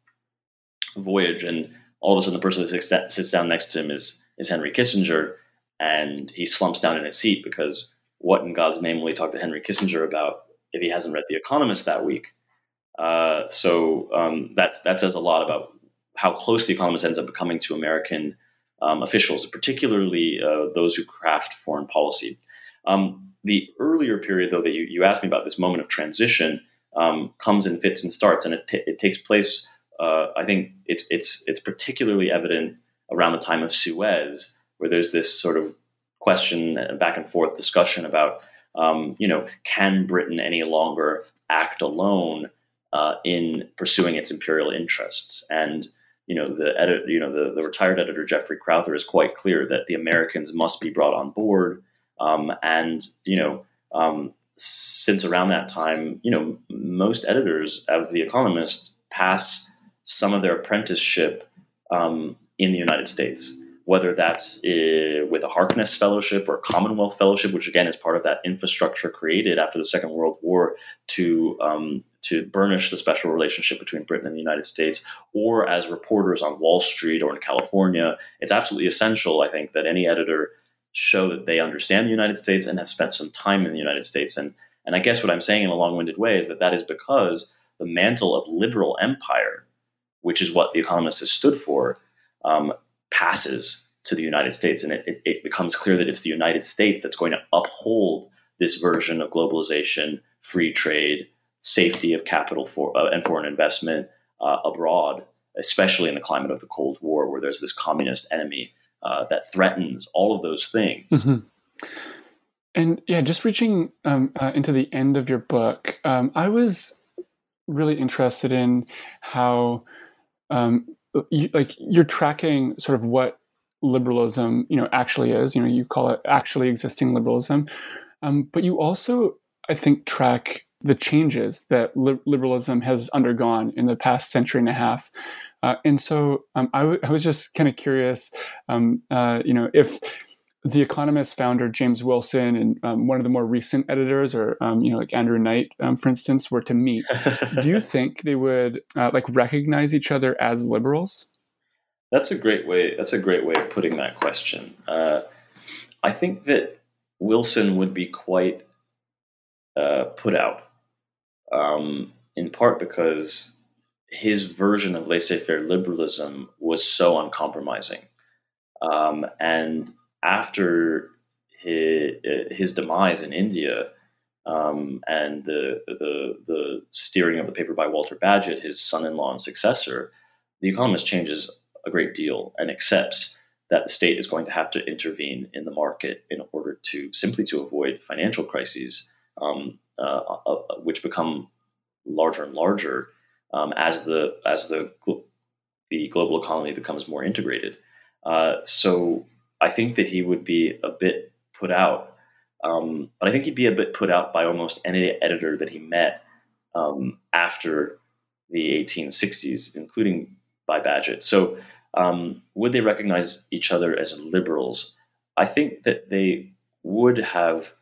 voyage, and all of a sudden, the person that sits down next to him is is Henry Kissinger and he slumps down in his seat because what in God's name will he talk to Henry Kissinger about if he hasn't read The Economist that week? Uh, so um, that's, that says a lot about how close The Economist ends up becoming to American um, officials, particularly uh, those who craft foreign policy. Um, the earlier period, though, that you, you asked me about, this moment of transition, um, comes in fits and starts, and it, t- it takes place. Uh, I think it's it's it's particularly evident around the time of Suez, where there's this sort of question and back and forth discussion about, um, you know, can Britain any longer act alone uh, in pursuing its imperial interests? And you know, the edit, you know, the, the retired editor Geoffrey Crowther is quite clear that the Americans must be brought on board. Um, and you know, um, since around that time, you know, most editors of The Economist pass some of their apprenticeship um, in the United States whether that's uh, with a Harkness Fellowship or Commonwealth Fellowship, which again is part of that infrastructure created after the Second World War to um, to burnish the special relationship between Britain and the United States, or as reporters on Wall Street or in California. It's absolutely essential, I think, that any editor show that they understand the United States and have spent some time in the United States. And and I guess what I'm saying in a long-winded way is that that is because the mantle of liberal empire, which is what The Economist has stood for, um, passes to the United States, and it, it, it, becomes clear that it's the United States that's going to uphold this version of globalization, free trade, safety of capital for, uh, and foreign investment uh, abroad, especially in the climate of the Cold War, where there's this communist enemy uh, that threatens all of those things. Mm-hmm. And yeah, just reaching um, uh, into the end of your book, um, I was really interested in how um, you, like you're tracking sort of what liberalism you know actually is you know you call it actually existing liberalism. Um, but you also i think track the changes that li- liberalism has undergone in the past century and a half. Uh, and so um, I, w- I was just kind of curious um, uh, you know if the Economist founder James Wilson and um, one of the more recent editors, or um, you know, like Andrew Knight, um, for instance, were to meet, do you think they would uh, like recognize each other as liberals? That's a great way. That's a great way of putting that question. Uh, I think that Wilson would be quite uh, put out, um, in part because his version of laissez-faire liberalism was so uncompromising. Um, and after his, his demise in India um, and the, the, the steering of the paper by Walter Bagehot, his son-in-law and successor, the Economist changes a great deal and accepts that the state is going to have to intervene in the market in order to simply to avoid financial crises, um, uh, uh, which become larger and larger um, as the as the the global economy becomes more integrated. Uh, so I think that he would be a bit put out. Um, but I think he'd be a bit put out by almost any editor that he met um, after the 1860s, including by Bagehot. So, um, would they recognize each other as liberals? I think that they would have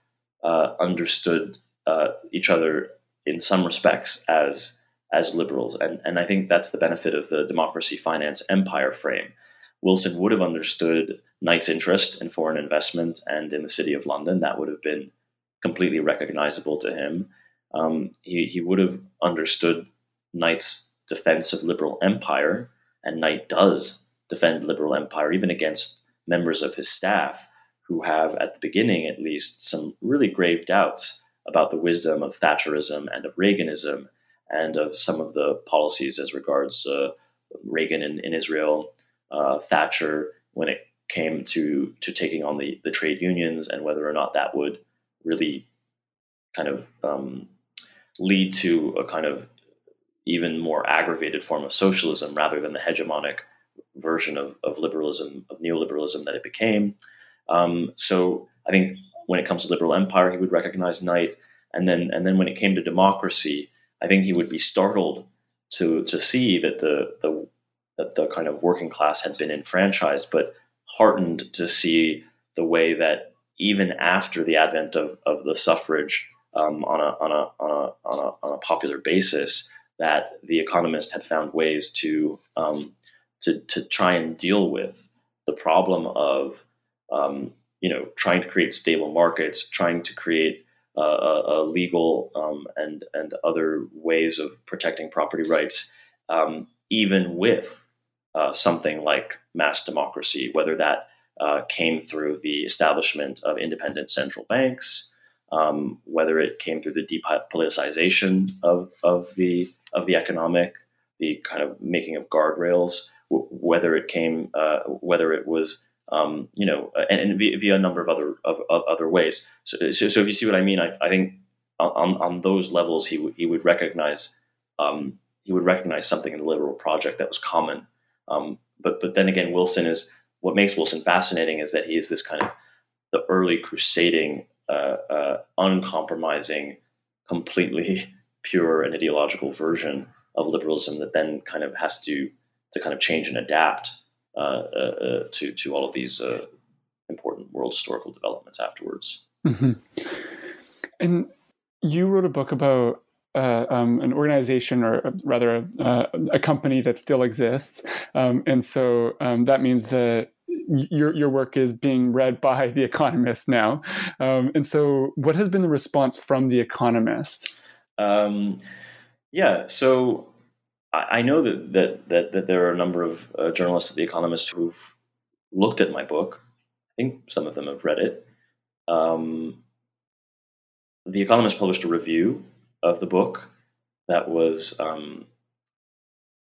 uh, understood uh, each other in some respects as as liberals, and and I think that's the benefit of the democracy, finance, empire frame. Wilson would have understood Knight's interest in foreign investment and in the city of London. That would have been completely recognizable to him. Um, he, he would have understood Knight's defense of liberal empire, and Knight does defend liberal empire even against members of his staff who have, at the beginning at least, some really grave doubts about the wisdom of Thatcherism and of Reaganism and of some of the policies as regards uh, Reagan in, in Israel, uh, Thatcher when it came to to taking on the, the trade unions and whether or not that would really kind of um, lead to a kind of even more aggravated form of socialism rather than the hegemonic version of, of liberalism, of neoliberalism that it became. Um, so I think when it comes to liberal empire, he would recognize Knight, and then and then when it came to democracy, I think he would be startled to to see that the the that the kind of working class had been enfranchised, but heartened to see the way that even after the advent of, of the suffrage um, on, a, on, a, on, a, on, a, on a popular basis, that the economist had found ways to um, to, to try and deal with the problem of um, you know trying to create stable markets, trying to create uh, a, a, legal um, and and other ways of protecting property rights, um, even with uh, something like mass democracy, whether that uh, came through the establishment of independent central banks, um, whether it came through the depoliticization of, of the of the economic, the kind of making of guardrails, w- whether it came, uh, whether it was, um, you know, and, and via, a number of other of, of other ways. So, so, so, if you see what I mean, I, I think on, on those levels, he w- he would recognize um, he would recognize something in the liberal project that was common. Um, but but then again, Wilson is what makes Wilson fascinating is that he is this kind of the early crusading, uh, uh, uncompromising, completely pure and ideological version of liberalism that then kind of has to to kind of change and adapt uh, uh, uh to to all of these uh, important world historical developments afterwards. Mm-hmm. And you wrote a book about uh, um, an organization or rather uh, a company that still exists. Um, and so um, that means that your, your work is being read by The Economist now. Um, and so, what has been the response from The Economist? Um, yeah, so I, I know that, that, that, that, there are a number of uh, journalists at The Economist who've looked at my book. I think some of them have read it. Um, the Economist published a review of the book that was um,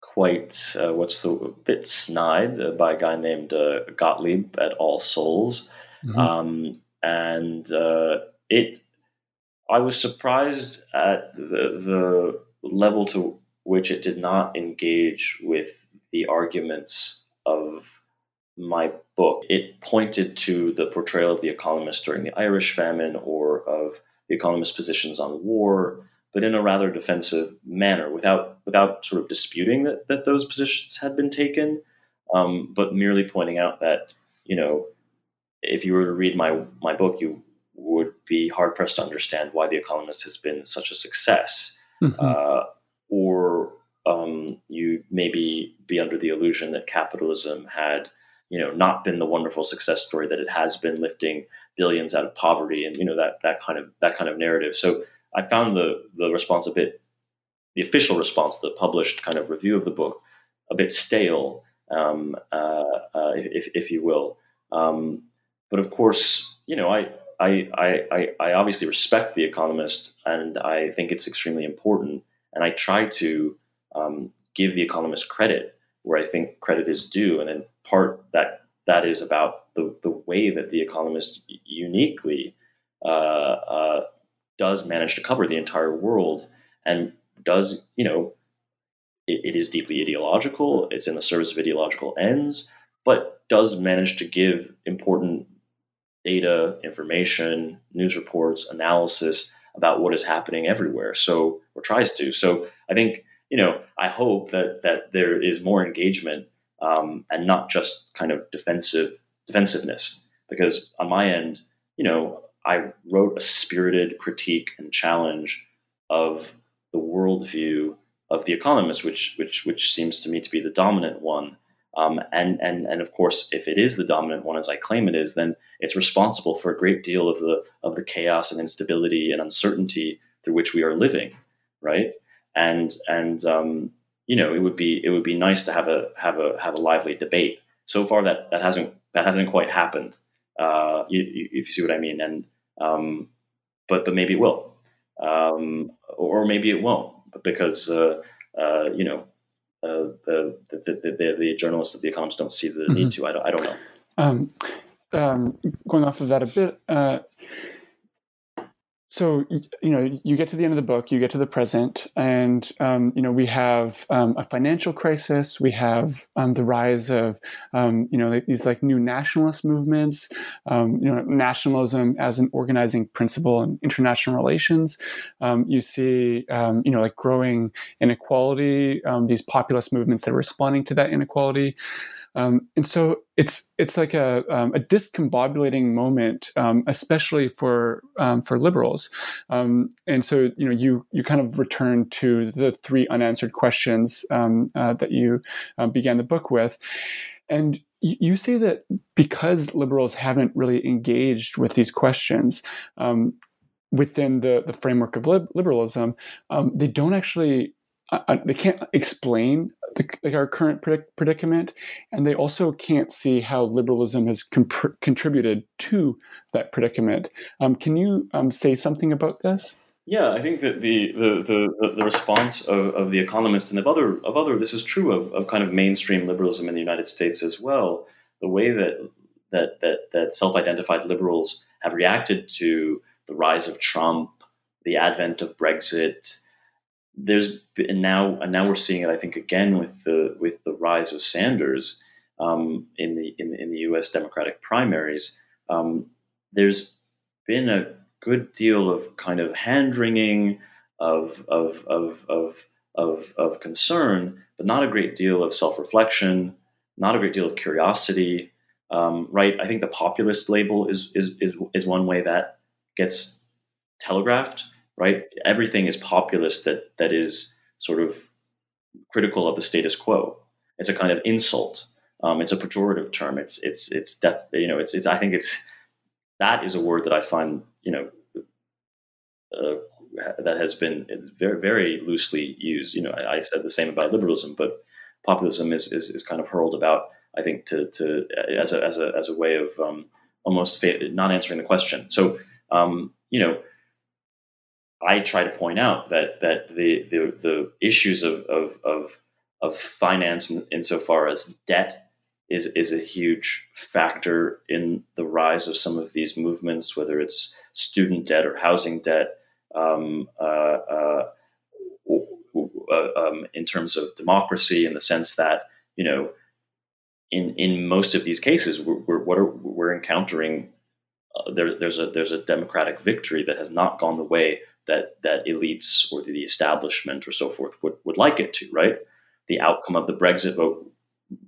quite uh, what's the bit snide uh, by a guy named uh, Gottlieb at All Souls, mm-hmm. um, and uh, it. I was surprised at the the level to which it did not engage with the arguments of my book. It pointed to the portrayal of the economist during the Irish famine or of the economist's positions on war but in a rather defensive manner, without without sort of disputing that that those positions had been taken, um, but merely pointing out that you know if you were to read my my book, you would be hard pressed to understand why The Economist has been such a success, mm-hmm. uh, or um, you maybe be under the illusion that capitalism had you know not been the wonderful success story that it has been lifting billions out of poverty and you know that that kind of that kind of narrative. So I found the the response a bit, the official response, the published kind of review of the book, a bit stale, um, uh, uh, if, if you will. Um, but of course, you know, I, I, I, I obviously respect The Economist, and I think it's extremely important. And I try to um, give The Economist credit where I think credit is due, and in part that that is about the the way that The Economist uniquely uh, uh does manage to cover the entire world and does, you know, it, it is deeply ideological, it's in the service of ideological ends, but does manage to give important data, information, news reports, analysis about what is happening everywhere. So, or tries to. So, I think you know, I hope that that there is more engagement um, and not just kind of defensive defensiveness. Because on my end, you know, I wrote a spirited critique and challenge of the worldview of The Economist, which which which seems to me to be the dominant one. Um, and and and of course, if it is the dominant one as I claim it is, then it's responsible for a great deal of the of the chaos and instability and uncertainty through which we are living, right? And and um, you know, it would be it would be nice to have a have a have a lively debate. So far, that that hasn't that hasn't quite happened. Uh, if you see what I mean, and um, but but maybe it will, um, or maybe it won't, because uh, uh, you know uh, the, the, the, the, journalists of the Economist don't see the mm-hmm. need to. I don't, I don't know. Um, um, going off of that a bit, uh, so you know you get to the end of the book you get to the present and um, you know we have um, a financial crisis we have um, the rise of um, you know these like new nationalist movements um, you know nationalism as an organizing principle in international relations. Um, you see you know like growing inequality these populist movements that are responding to that inequality um, and so it's it's like a, um, a discombobulating moment, um, especially for um, for liberals. Um, and so you know you you kind of return to the three unanswered questions um, uh, that you uh, began the book with, and you say that because liberals haven't really engaged with these questions within the, the framework of liberalism, they don't actually uh, they can't explain the, like our current predicament, and they also can't see how liberalism has contributed to that predicament. Um, can you um, say something about this? Yeah, I think that the the, the, the response of, of, the Economist and of other of other this is true of, of kind of mainstream liberalism in the United States as well. The way that that that, that self identified liberals have reacted to the rise of Trump, the advent of Brexit, there's and now and now we're seeing it. I think again with the with the rise of Sanders um, in the in, in, the U.S. Democratic primaries. Um, there's been a good deal of kind of hand wringing of of of of of, of concern, but not a great deal of self reflection, not a great deal of curiosity. Um, right? I think the populist label is, is is is one way that gets telegraphed right? Everything is populist that that is sort of critical of the status quo. It's a kind of insult. Um, it's a pejorative term. It's it's it's def, you know it's it's I think it's that is a word that I find you know uh, that has been very very loosely used. You know I, I, said the same about liberalism, but populism is, is is kind of hurled about. I think to to as a as a as a way of um, almost not answering the question. So um, you know I try to point out that that the the, the issues of of of, of finance in, insofar as debt is is a huge factor in the rise of some of these movements, whether it's student debt or housing debt. Um, uh, uh, uh, um, in terms of democracy, in the sense that you know, in in most of these cases, we're, we're what are, we're encountering. Uh, there, there's a there's a democratic victory that has not gone the way that that elites or the establishment or so forth would, would like it to, right? The outcome of the Brexit vote,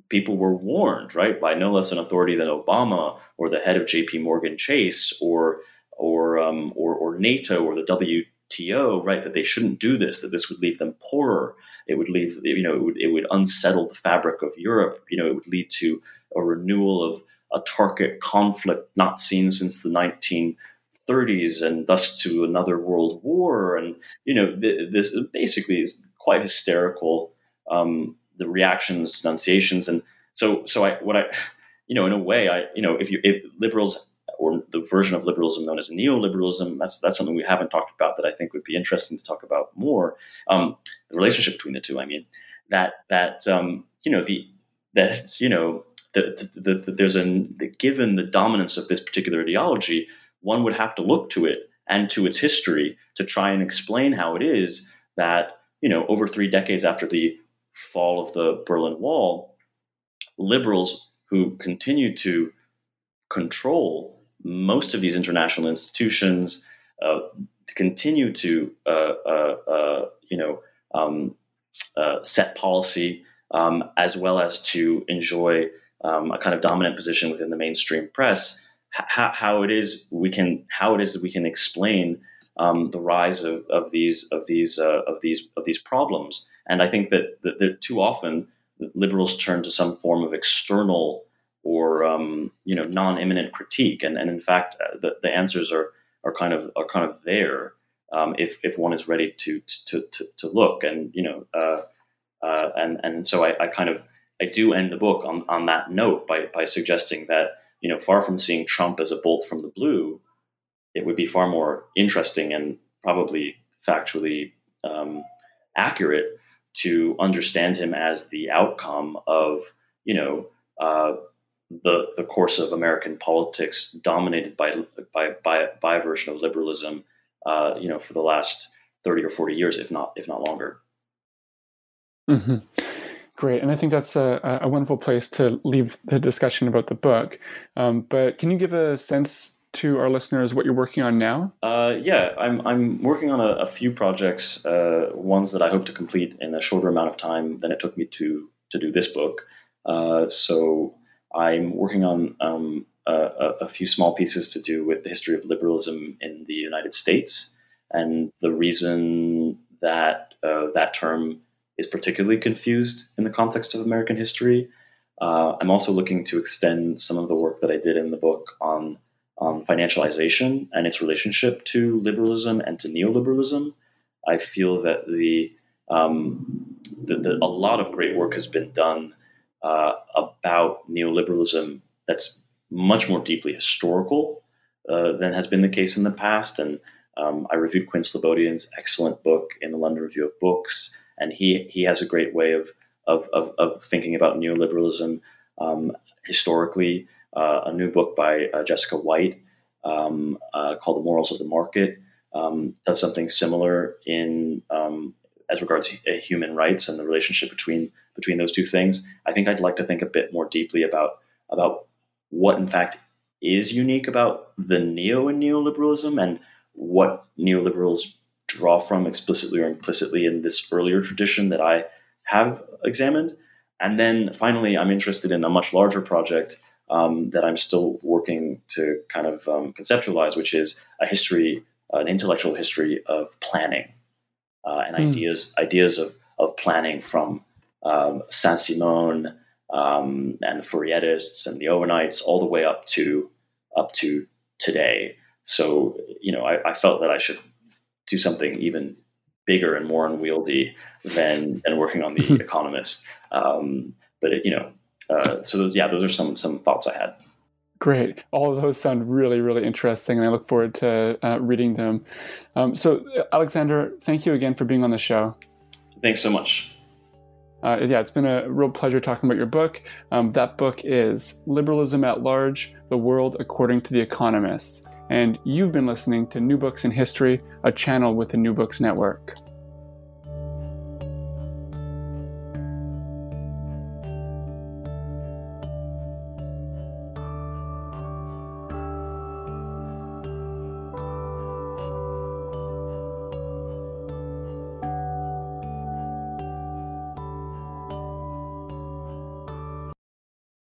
people were warned, right, by no less an authority than Obama or the head of J.P. Morgan Chase or or um, or, or NATO or the WTO, right, that they shouldn't do this, that this would leave them poorer. It would leave, you know, it would, it would unsettle the fabric of Europe. You know, it would lead to a renewal of a Turkic conflict not seen since the 19- 30s and thus to another world war. And, you know, th- this basically is quite hysterical, um, the reactions, denunciations. And so, so I, what I, you know, in a way, I, you know, if you, if liberals or the version of liberalism known as neoliberalism, that's, that's something we haven't talked about that I think would be interesting to talk about more. Um, the relationship between the two, I mean, that, that, um, you know, the, that, you know, the, the, the, there's a given the dominance of this particular ideology, one would have to look to it and to its history to try and explain how it is that, you know, over three decades after the fall of the Berlin Wall, liberals who continue to control most of these international institutions uh, continue to, uh, uh, uh you know, um, uh, set policy um, as well as to enjoy um, a kind of dominant position within the mainstream press how, how it is we can how it is that we can explain um, the rise of, of these of these uh, of these of these problems. And I think that, that, that too often liberals turn to some form of external or um, you know non-immanent critique, and, and in fact uh, the, the answers are are kind of are kind of there um, if if one is ready to to to, to look. And you know uh, uh, and and so I, I kind of I do end the book on, on that note by by suggesting that you know far from seeing Trump as a bolt from the blue, it would be far more interesting and probably factually um, accurate to understand him as the outcome of you know uh, the the course of American politics dominated by by by, by a version of liberalism uh, you know for the last 30 or 40 years if not if not longer mm-hmm. Great, and I think that's a, a, wonderful place to leave the discussion about the book. Um, but can you give a sense to our listeners what you're working on now? Uh, yeah, I'm, I'm working on a, a few projects, uh, ones that I hope to complete in a shorter amount of time than it took me to, to do this book. Uh, so I'm working on um, a, a, few small pieces to do with the history of liberalism in the United States and the reason that uh, that term is particularly confused in the context of American history. Uh, I'm also looking to extend some of the work that I did in the book on um, financialization and its relationship to liberalism and to neoliberalism. I feel that the, um, the, the a lot of great work has been done uh, about neoliberalism that's much more deeply historical uh, than has been the case in the past. And um, I reviewed Quinn Slobodian's excellent book in the London Review of Books, and he he has a great way of of, of, of thinking about neoliberalism um, historically uh, a new book by uh, Jessica Whyte um, uh, called The Morals of the Market um, does something similar in um, as regards uh, human rights and the relationship between between those two things. I think I'd like to think a bit more deeply about about what in fact is unique about the neo and neoliberalism and what neoliberals draw from explicitly or implicitly in this earlier tradition that I have examined. And then finally, I'm interested in a much larger project um, that I'm still working to kind of um, conceptualize, which is a history, uh, an intellectual history of planning uh, and hmm. ideas ideas of of planning from um, Saint Simon um, and the Fourierists and the Owenites all the way up to up to today. So you know, I, I felt that I should do something even bigger and more unwieldy than than working on the Economist. Um, but it, you know, uh, so those, yeah, those are some some thoughts I had. Great. All of those sound really, really interesting, and I look forward to uh, reading them. Um, so, Alexander, thank you again for being on the show. Thanks so much. Uh, yeah, it's been a real pleasure talking about your book. Um, that book is Liberalism at Large The World According to the Economist. And you've been listening to New Books in History, a channel with the New Books Network.